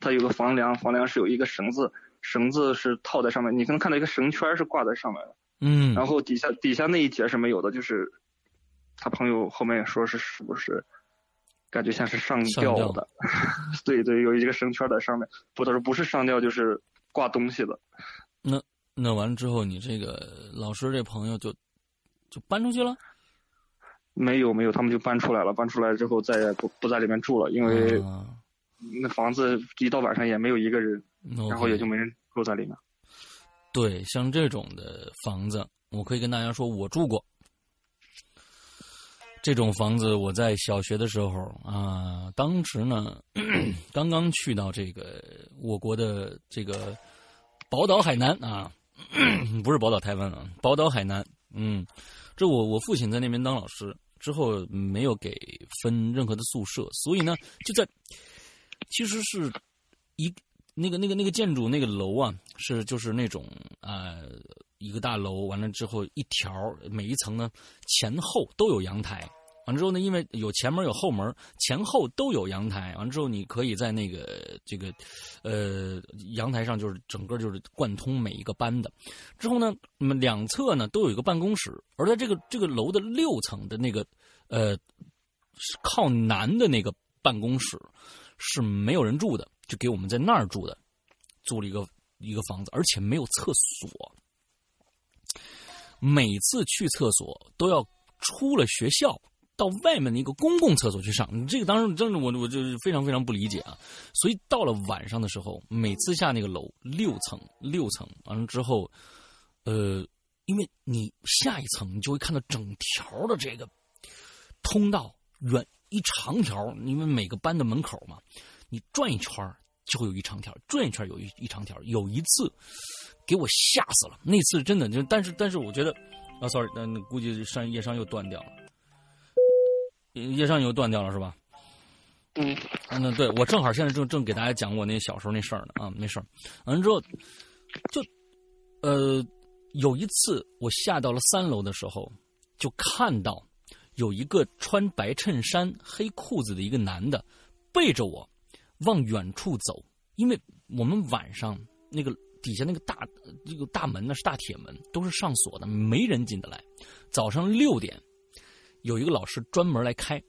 它有个房梁，房梁是有一个绳子，绳子是套在上面，你可能看到一个绳圈是挂在上面的，嗯，然后底下底下那一节是没有的，就是他朋友后面说是是不是？感觉像是上吊的，对对，有一个绳圈在上面。不，他说不是上吊，就是挂东西的。那那完了之后，你这个老师这朋友就就搬出去了？没有没有，他们就搬出来了。搬出来之后再也不不在里面住了，因为啊那房子一到晚上也没有一个人，然后也就没人住在里面。对，像这种的房子，我可以跟大家说，我住过。这种房子，我在小学的时候啊，当时呢，刚刚去到这个我国的这个宝岛海南啊，不是宝岛台湾啊，宝岛海南。嗯，这我我父亲在那边当老师，之后没有给分任何的宿舍，所以呢，就在其实是一那个那个那个建筑那个楼啊，是就是那种呃一个大楼，完了之后一条每一层呢前后都有阳台。完了之后呢，因为有前门有后门，前后都有阳台。完了之后，你可以在那个这个，呃，阳台上就是整个就是贯通每一个班的。之后呢，那么两侧呢都有一个办公室，而在这个这个楼的六层的那个，呃，靠南的那个办公室是没有人住的，就给我们在那儿住的，租了一个一个房子，而且没有厕所。每次去厕所都要出了学校，到外面的一个公共厕所去上。你这个当时真的我我就非常非常不理解啊。所以到了晚上的时候，每次下那个楼六层六层完了之后，呃，因为你下一层你就会看到整条的这个通道远一长条，因为每个班的门口嘛，你转一圈儿就会有一长条，转一圈儿有一一长条。有一次给我吓死了，那次真的就，但是但是我觉得，啊，sorry，那那估计上叶商又断掉了，叶商又断掉了是吧？嗯，嗯，对我正好现在正正给大家讲我那小时候那事儿呢啊，没事儿。完了之后，就呃有一次我下到了三楼的时候，就看到有一个穿白衬衫、黑裤子的一个男的背着我往远处走，因为我们晚上那个底下那个大这个大门呢是大铁门，都是上锁的，没人进得来。早上六点，有一个老师专门来开。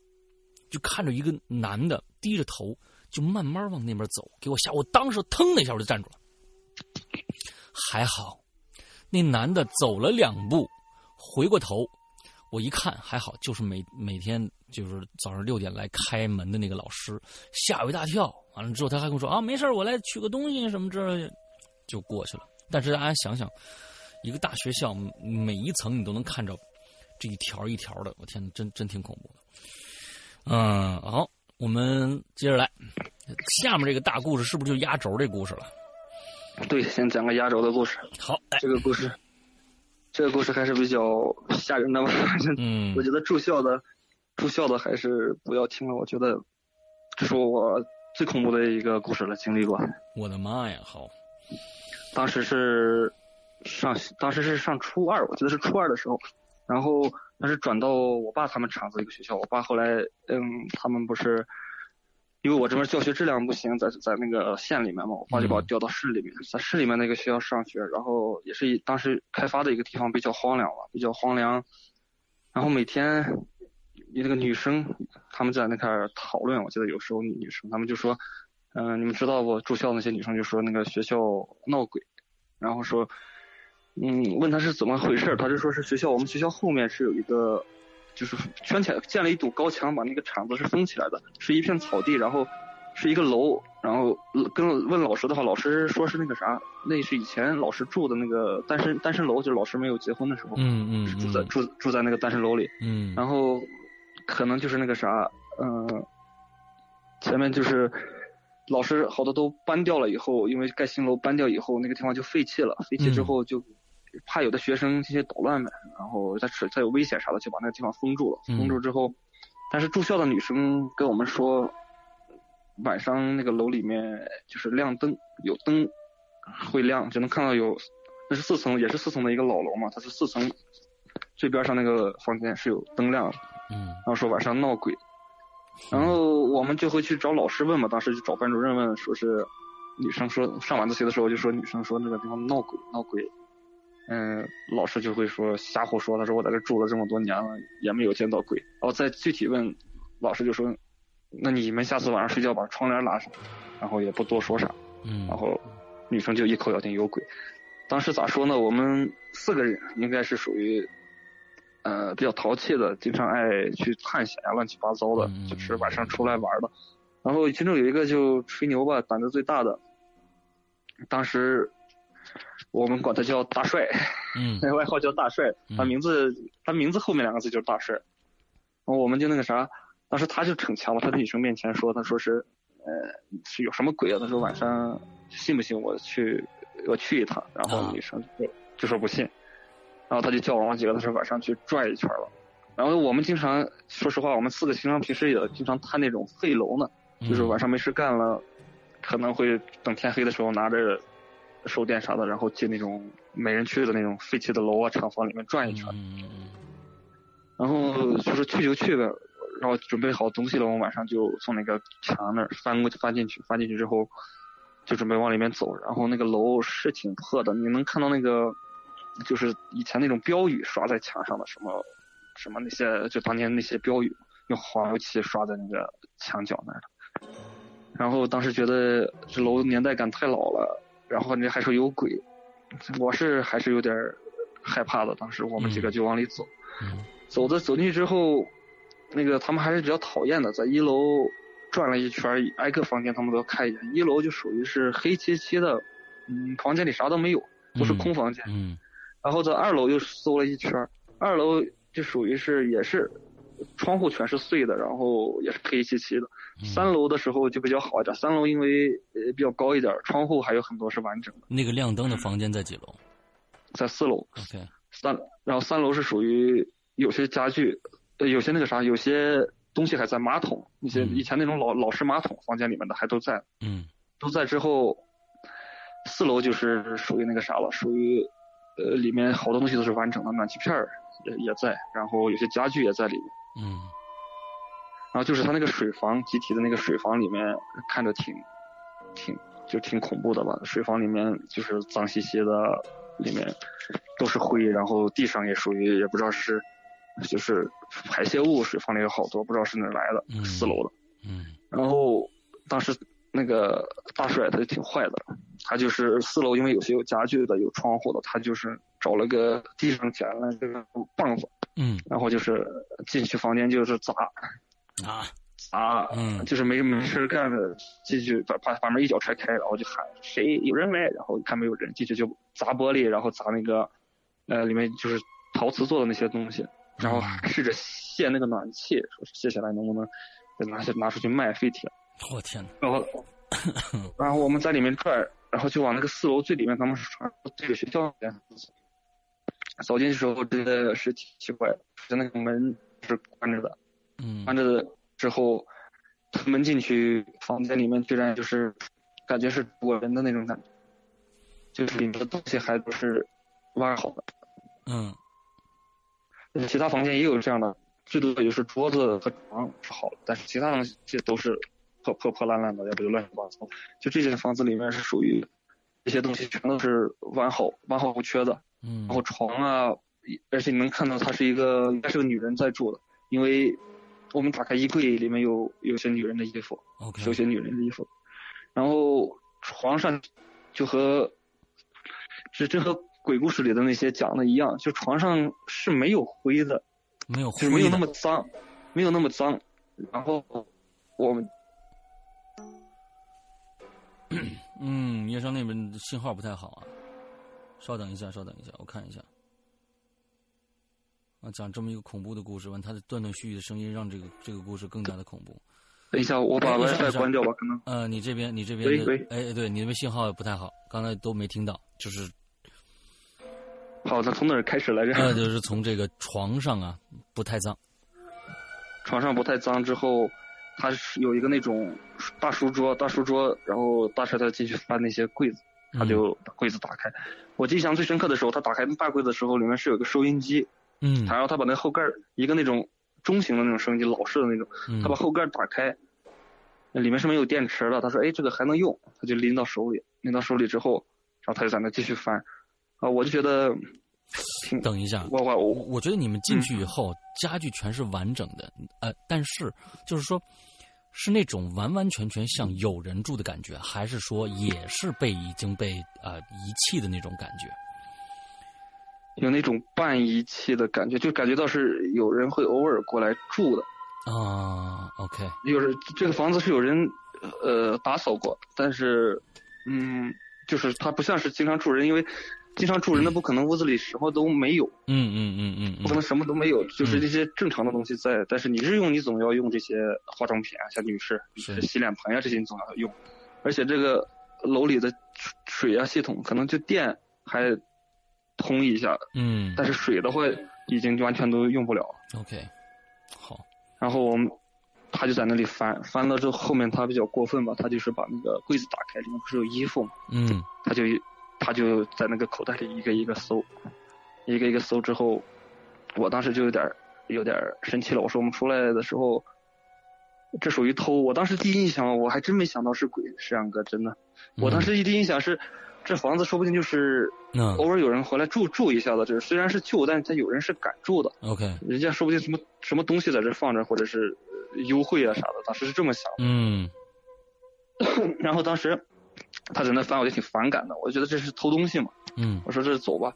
就看着一个男的低着头，就慢慢往那边走，给我吓！我当时腾的一下我就站住了。还好，那男的走了两步，回过头，我一看还好，就是每每天就是早上六点来开门的那个老师，吓我一大跳。完了之后他还跟我说啊，没事我来取个东西什么之类的，就过去了。但是大家想想，一个大学校每一层你都能看着这一条一条的，我天，真真挺恐怖的。嗯，好，我们接着来，下面这个大故事是不是就压轴这故事了？对，先讲个压轴的故事。好，来，这个故事，这个故事还是比较吓人的吧？嗯我觉得住校的，住校的还是不要听了。我觉得这是我最恐怖的一个故事了，经历过。我的妈呀，好，当时是上，当时是上初二，我记得是初二的时候，然后当时转到我爸他们厂子一个学校，我爸后来嗯，他们不是因为我这边教学质量不行，在在那个县里面嘛，我爸就把我调到市里面，在市里面那个学校上学，然后也是一当时开发的一个地方比较荒凉吧，比较荒凉，然后每天那个女生他们在那块儿讨论，我记得有时候女女生他们就说，嗯、你们知道不？住校那些女生就说那个学校闹鬼，然后说，嗯，问他是怎么回事儿，他就说是学校我们学校后面是有一个，就是圈起来建了一堵高墙，把那个厂子是封起来的，是一片草地，然后是一个楼，然后跟问老师的话，老师说是那个啥，那是以前老师住的那个单身单身楼，就是老师没有结婚的时候，嗯嗯是住在嗯住住在那个单身楼里，嗯，然后可能就是那个啥，嗯、前面就是老师好多都搬掉了以后，因为盖新楼搬掉以后，那个地方就废弃了，废弃之嗯后就怕有的学生进去捣乱呗，然后再是再有危险啥的，就把那个地方封住了。嗯封住之后，但是住校的女生跟我们说，晚上那个楼里面就是亮灯，有灯会亮，就能看到有，那是四层，也是四层的一个老楼嘛，它是四层，最边上那个房间是有灯亮的。嗯。然后说晚上闹鬼，然后我们就会去找老师问嘛，当时就找班主任问，说是女生说上晚自习的时候就说女生说那个地方闹鬼闹鬼，嗯，老师就会说瞎胡说，他说我在这住了这么多年了也没有见到鬼，然后再具体问，老师就说，那你们下次晚上睡觉把窗帘拉上，然后也不多说啥，嗯，然后女生就一口咬定有鬼。当时咋说呢？我们四个人应该是属于呃比较淘气的，经常爱去探险啊，乱七八糟的，就是晚上出来玩的。然后其中有一个就吹牛吧，胆子最大的，当时我们管他叫大帅，嗯，外号叫大帅，他名字他名字后面两个字就是大帅。然后我们就那个啥，当时他就逞强了，他在女生面前说，他说是呃是有什么鬼啊？他说晚上信不信我去我去一趟？然后女生就就说不信。然后他就叫我们几个，他说晚上去转一圈了。然后我们经常说实话，我们四个经常平时也经常探那种废楼呢，就是晚上没事干了，可能会等天黑的时候拿着手电啥的，然后进那种没人去的那种废弃的楼啊厂房里面转一圈。然后就是去就去呗，然后准备好东西了，我们晚上就从那个墙那儿翻过去，翻进去，翻进去之后就准备往里面走。然后那个楼是挺破的，你能看到那个就是以前那种标语刷在墙上的，什么什么那些，就当年那些标语，用黄油漆刷在那个墙角那儿的。然后当时觉得这楼年代感太老了，然后这还说有鬼，我是还是有点害怕的。当时我们几个就往里走。走的走进去之后，那个他们还是比较讨厌的，在一楼转了一圈，挨个房间他们都看一眼。一楼就属于是黑漆漆的，嗯，房间里啥都没有，都是空房间。嗯。然后在二楼又搜了一圈，二楼就属于是也是窗户全是碎的，然后也是黑漆漆的。三楼的时候就比较好一点，三楼因为呃比较高一点，窗户还有很多是完整的。那个亮灯的房间在几楼？在四楼。OK。三，然后三楼是属于。有些家具，呃，有些那个啥，有些东西还在马桶，那些以前那种老老式马桶，房间里面的还都在。嗯。都在之后，四楼就是属于那个啥了，属于呃里面好多东西都是完整的，暖气片也也在，然后有些家具也在里面。嗯。然后就是他那个水房，集体的那个水房里面看着挺挺就挺恐怖的吧，水房里面就是脏兮兮的，里面都是灰，然后地上也属于也不知道是。就是排泄物，水房里有好多，不知道是哪来的。四楼的。嗯。然后当时那个大帅他就挺坏的，他就是四楼，因为有些有家具的、有窗户的，他就是找了个地上捡了这个棒子。嗯。然后就是进去房间就是砸。啊。砸。嗯。就是没没事干的进去把把把门一脚踹开，然后就喊谁有人没？然后看没有人，进去就砸玻璃，然后砸那个呃里面就是陶瓷做的那些东西。然后试着卸那个暖气，说卸下来能不能再拿下拿出去卖废铁。我天呐。然后，然后我们在里面转，然后就往那个四楼最里面，他们是传这个学校里面。走进去时候真的是挺奇怪的，就那个门是关着的。嗯。关着的之后，推门进去，房间里面居然就是感觉是躲人的那种感觉，就是里面的东西还不是挖好的。嗯。其他房间也有这样的，最多也就是桌子和床是好的，但是其他东西都是破破破烂烂的，要不就乱七八糟。就这间房子里面是属于这些东西全都是完好完好无缺的。嗯。然后床啊，而且你能看到它是一个应该是个女人在住的，因为我们打开衣柜里面有有些女人的衣服，有些女人的衣服。然后床上就和是这和。鬼故事里的那些讲的一样，就床上是没有灰的，没有灰就是没有那么脏，没有那么脏。然后我们，嗯，叶生那边信号不太好啊，稍等一下，稍等一下，我看一下。啊，讲这么一个恐怖的故事，完他的断断续续的声音让这个这个故事更加的恐怖。等一下，我把 WiFi 关掉吧，可能。呃，你这边，你这边，哎，对你那边信号不太好，刚才都没听到，就是。好，的从哪儿开始来着？那 就是从这个床上啊，不太脏。床上不太脏之后，他是有一个那种大书桌，大书桌，然后大帅他进去翻那些柜子，他就把柜子打开。我印象最深刻的时候，他打开大柜子的时候，里面是有个收音机。嗯。然后他把那后盖一个那种中型的那种收音机，老式的那种，他把后盖打开，里面是没有电池的。他说：“哎，这个还能用。”他就拎到手里，拎到手里之后，然后他就在那继续翻。啊，我就觉得，等一下，我我我，我觉得你们进去以后，家具全是完整的，呃，但是就是说，是那种完完全全像有人住的感觉，还是说也是被已经被呃遗弃的那种感觉？有那种半遗弃的感觉，就感觉到是有人会偶尔过来住的。啊，OK，就是这个房子是有人呃打扫过，但是嗯，就是它不像是经常住人，因为经常住人的不可能屋子里什么都没有，嗯嗯嗯嗯嗯，不可能什么都没有，就是这些正常的东西在。但是你日用你总要用这些化妆品啊，像女士是洗脸盆啊这些你总要用，而且这个楼里的水啊系统可能就电还通一下，嗯但是水的话已经完全都用不了。，OK，好，然后我们他就在那里翻翻了之后，后面他比较过分吧，他就是把那个柜子打开，里面不是有衣服嘛？嗯他就他就在那个口袋里一个一个搜，一个一个搜之后，我当时就有点有点生气了。我说我们出来的时候，这属于偷。我当时第一印象我还真没想到是鬼，石阳哥真的。我当时第一印象是，这房子说不定就是那偶尔有人回来住住一下子。这虽然是旧，但是他有人是敢住的。OK，人家说不定什么什么东西在这放着，或者是呃优惠啊啥的，当时是这么想的。嗯 然后当时他在那翻，我就挺反感的，我就觉得这是偷东西嘛。嗯我说这是走吧，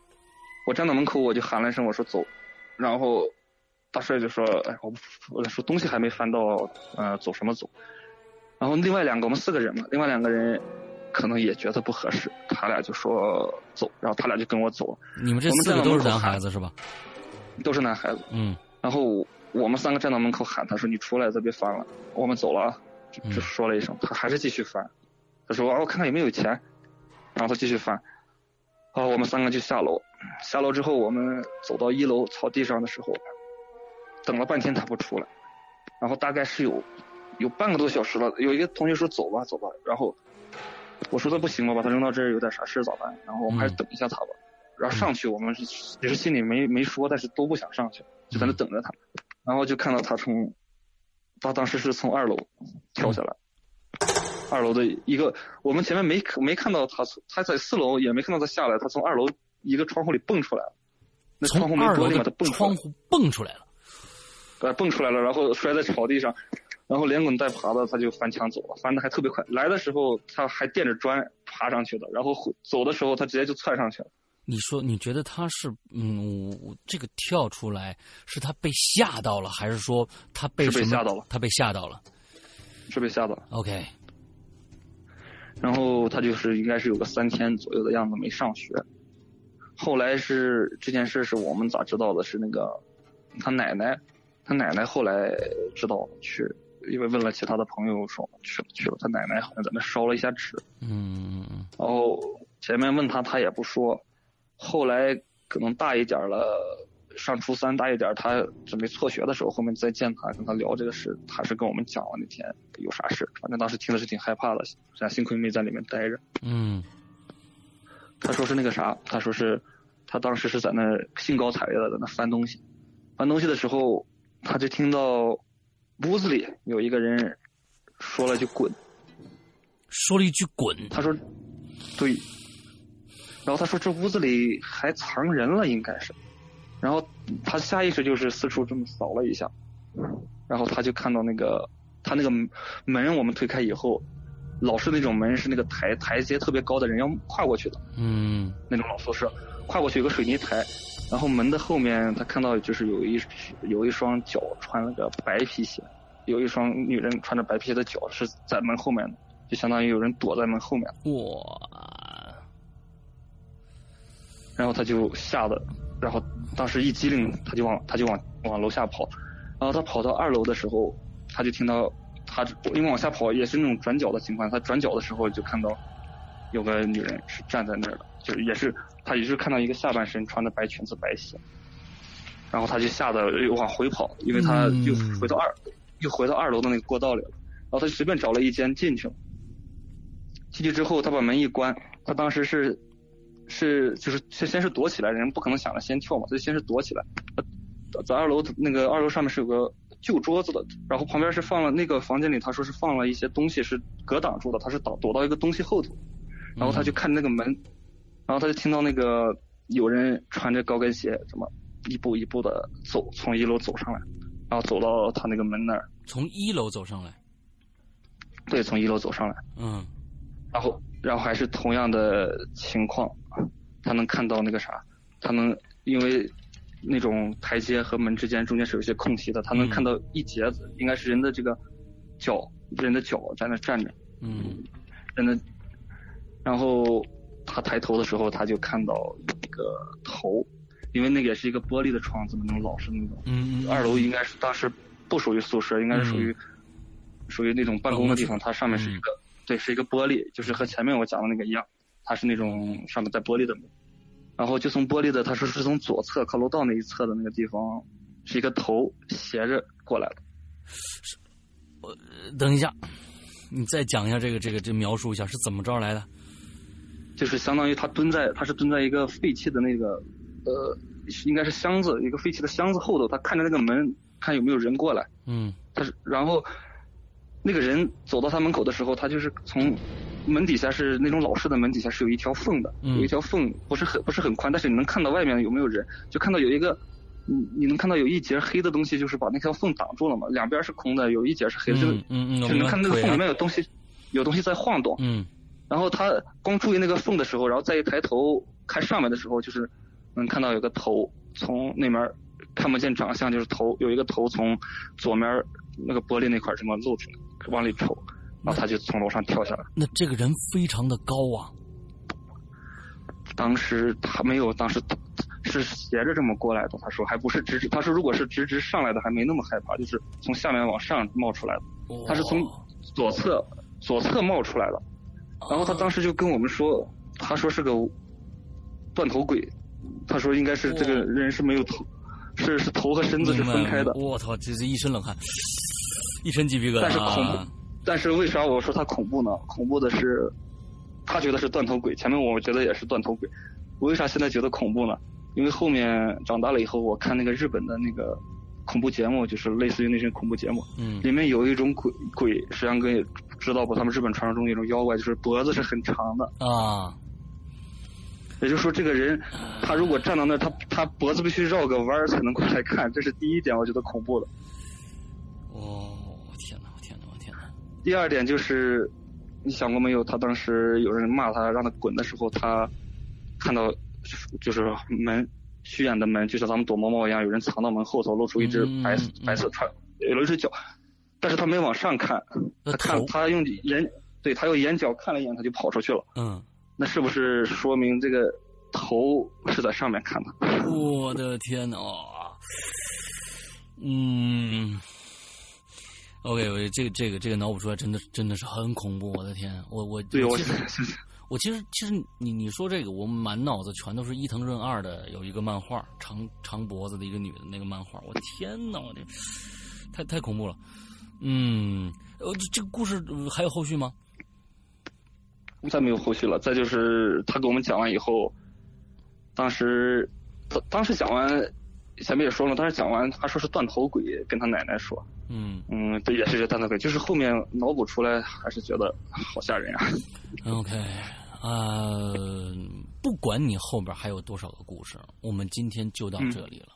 我站到门口我就喊了一声，我说走，然后大帅就说，哎，我不我说东西还没翻到，呃，走什么走？然后另外两个我们四个人嘛，另外两个人可能也觉得不合适，他俩就说走，然后他俩就跟我走了，你们这四个都是男孩子是吧？都是男孩子。嗯然后我们三个站到门口喊他说：“你出来，再别翻了，我们走了啊。”就嗯就说了一声，他还是继续翻。他说：“啊，我看看有没有钱。”然后他继续翻。好我们三个就下楼，下楼之后我们走到一楼草地上的时候，等了半天他不出来，然后大概是有有半个多小时了。有一个同学说：“走吧，走吧。”然后我说：“那不行吧，把他扔到这儿有点啥事咋办？”然后我们还是等一下他吧。然后上去，我们是也是心里没没说，但是都不想上去，就在那等着他。然后就看到他从，他当时是从二楼跳下来，二楼的一个，我们前面没没看到他，他在四楼也没看到他下来，他从二楼一个窗户里蹦出来了，那窗户没玻璃嘛，他蹦出来了，窗户蹦出来了。呃，蹦出来了，然后摔在草地上，然后连滚带爬的他就翻墙走了，翻的还特别快。来的时候他还垫着砖爬上去的，然后走的时候他直接就窜上去了。你说你觉得他是嗯，这个跳出来是他被吓到了，还是说他被吓到了他被吓到了。是被吓到了，OK，然后他就是应该是有个三天左右的样子没上学。后来是这件事是我们咋知道的？是那个他奶奶，他奶奶后来知道去，因为问了其他的朋友说去了去了，他奶奶好像在那烧了一下纸，嗯嗯然后前面问他他也不说，后来可能大一点了，上初三大一点，他准备辍学的时候，后面再见他跟他聊这个事，他是跟我们讲了那天有啥事，反正当时听的是挺害怕的，咱幸亏没在里面待着。嗯。他说是那个啥，他说是他当时是在那兴高采烈的在那翻东西，翻东西的时候，他就听到屋子里有一个人说了句滚，说了一句“滚他说对，然后他说这屋子里还藏人了，应该是，然后他下意识就是四处这么扫了一下，然后他就看到那个他那个门我们推开以后，老式那种门是那个台台阶特别高的人要跨过去的。”。嗯那种老宿舍，跨过去有个水泥台，然后门的后面他看到就是有一有一双脚穿了个白皮鞋，有一双女人穿着白皮鞋的脚是在门后面的，就相当于有人躲在门后面，哇，然后他就吓得，然后当时一激灵，他就往他就往往楼下跑，然后他跑到二楼的时候，他就听到他因为往下跑也是那种转角的情况，他转角的时候就看到有个女人是站在那儿的，就是也是他也是看到一个下半身穿的白裙子白鞋，然后他就吓得又往回跑，因为他又回到二、又回到二楼的那个过道里了，然后他就随便找了一间进去了。进去之后，他把门一关，他当时是是就是先先是躲起来，人不可能想着先跳嘛，所以先是躲起来。呃在二楼那个二楼上面是有个旧桌子的，然后旁边是放了那个房间里，他说是放了一些东西是隔挡住的，他是躲躲到一个东西后头，然后他就看那个门，然后他就听到那个有人穿着高跟鞋怎么一步一步的走，从一楼走上来，然后走到他那个门那儿，从一楼走上来。对，从一楼走上来。嗯然后然后还是同样的情况，他能看到那个啥，他能因为那种台阶和门之间中间是有一些空隙的，他能看到一截子，应该是人的这个脚，人的脚在那站着，嗯。人的，然后他抬头的时候，他就看到一个头，因为那个也是一个玻璃的窗子嘛，那种老式那种。嗯嗯，二楼应该是当时不属于宿舍，应该是属于、属于那种办公的地方，它上面是一个、对，是一个玻璃，就是和前面我讲的那个一样，它是那种上面带玻璃的门。然后就从玻璃的，他说是从左侧靠楼道那一侧的那个地方，是一个头斜着过来的。我等一下，你再讲一下这个这个这描述一下是怎么着来的？就是相当于他蹲在，他是蹲在一个废弃的那个，呃，应该是箱子，一个废弃的箱子后头，他看着那个门，看有没有人过来。嗯他是，然后那个人走到他门口的时候，他就是从门底下是那种老式的门底下是有一条缝的，嗯有一条缝不是很不是很宽，但是你能看到外面有没有人，就看到有一个。你你能看到有一节黑的东西，就是把那条缝挡住了嘛？两边是空的，有一节是黑的，就嗯嗯嗯，就。能看那个缝里面有东西，有东西在晃动。嗯然后他光注意那个缝的时候，然后再一抬头看上面的时候，就是能看到有个头从那面看不见长相，就是头有一个头从左面那个玻璃那块儿这么露出来，往里瞅，然后他就从楼上跳下来。那这个人非常的高啊。当时他没有，当时是斜着这么过来的。他说还不是直直，他说如果是直直上来的还没那么害怕，就是从下面往上冒出来的。他是从哦左侧左侧冒出来的。然后他当时就跟我们说，他说是个断头鬼，他说应该是这个人是没有头，是是头和身子是分开的。我操，这是一身冷汗，一身鸡皮疙瘩。但是恐怖，但是为啥我说他恐怖呢？恐怖的是，他觉得是断头鬼，前面我觉得也是断头鬼。我为啥现在觉得恐怖呢？因为后面长大了以后，我看那个日本的那个恐怖节目，就是类似于那些恐怖节目，嗯里面有一种鬼鬼，实际上跟知道不？他们日本传说中的一种妖怪，就是脖子是很长的。啊，也就是说，这个人他如果站到那儿，他他脖子必须绕个弯儿才能过来看，这是第一点，我觉得恐怖的。第二点就是，你想过没有？他当时有人骂他让他滚的时候，他看到就是门虚掩的门，就像咱们躲猫猫一样，有人藏到门后头，露出一只白、嗯嗯嗯白色穿有一只脚，但是他没往上看，他看他用眼对他用眼角看了一眼，他就跑出去了。嗯，那是不是说明这个头是在上面看的？我的天哪！哇嗯，OK，我这个这个这个脑补出来，真的真的是很恐怖。我的天，我我对，我其实我其实其实你你说这个，我满脑子全都是伊藤润二的有一个漫画，长长脖子的一个女的那个漫画。我天哪，我这太太恐怖了。嗯，呃，这这个故事呃还有后续吗？再没有后续了。再就是他给我们讲完以后，当时当当时讲完，前面也说了，当时讲完他说是断头鬼，跟他奶奶说，嗯嗯，对，也是这断头鬼，就是后面脑补出来还是觉得好吓人啊。，OK，呃，不管你后边还有多少个故事，我们今天就到这里了。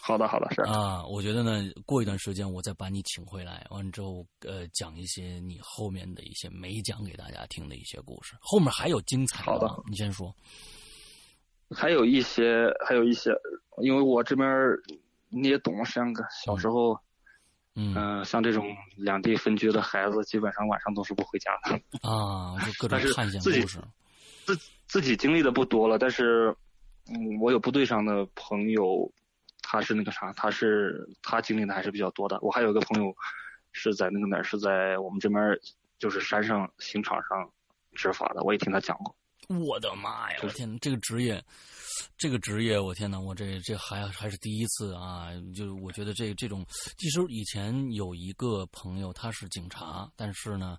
好的，好的，是，啊，我觉得呢，过一段时间我再把你请回来，完之后呃，讲一些你后面的一些没讲给大家听的一些故事，后面还有精彩好的你先说。还有一些，还有一些，因为我这边儿你也懂，像个小时候，嗯嗯、像这种两地分居的孩子，基本上晚上都是不回家的。啊，就各种但是探险自己故事。自自己经历的不多了，但是，嗯，我有部队上的朋友，他是那个啥，他是他经历的还是比较多的。我还有一个朋友是在那个哪儿，是在我们这边儿就是山上刑场上执法的，我也听他讲过。我的妈呀！我天哪，这个职业，这个职业，我天哪，我这这还还是第一次啊！就我觉得这这种，其实以前有一个朋友他是警察，但是呢，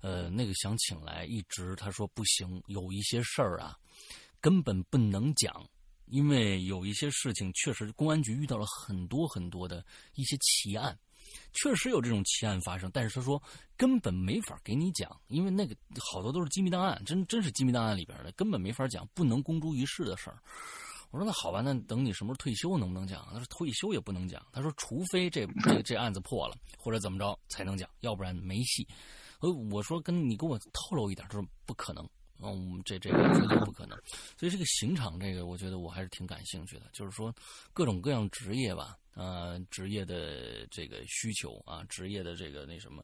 呃，那个想请来，一直他说不行，有一些事儿啊，根本不能讲。因为有一些事情确实，公安局遇到了很多很多的一些奇案，确实有这种奇案发生，但是他说根本没法给你讲，因为那个好多都是机密档案，真真是机密档案里边的，根本没法讲，不能公诸于世的事儿。我说那好吧，那等你什么时候退休能不能讲？他说退休也不能讲，他说除非这这这案子破了或者怎么着才能讲，要不然没戏。呃，我说跟你给我透露一点，他说不可能，嗯，这这个绝对不可能。所以这个刑场这个，我觉得我还是挺感兴趣的，就是说各种各样职业吧，呃，职业的这个需求啊，职业的这个那什么，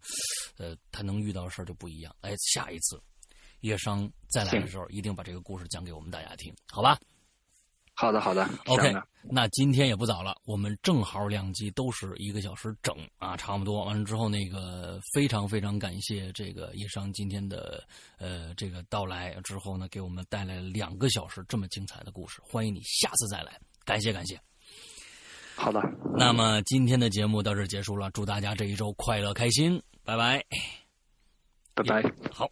呃，他能遇到的事儿就不一样。哎，下一次叶商再来的时候，一定把这个故事讲给我们大家听，好吧？好的，好的，OK。那今天也不早了，我们正好两集都是一个小时整啊，差不多。完了之后，那个非常非常感谢这个叶商今天的呃这个到来之后呢，给我们带来两个小时这么精彩的故事。欢迎你下次再来，感谢感谢。好的，那么今天的节目到这结束了，祝大家这一周快乐开心，拜拜，拜拜，好。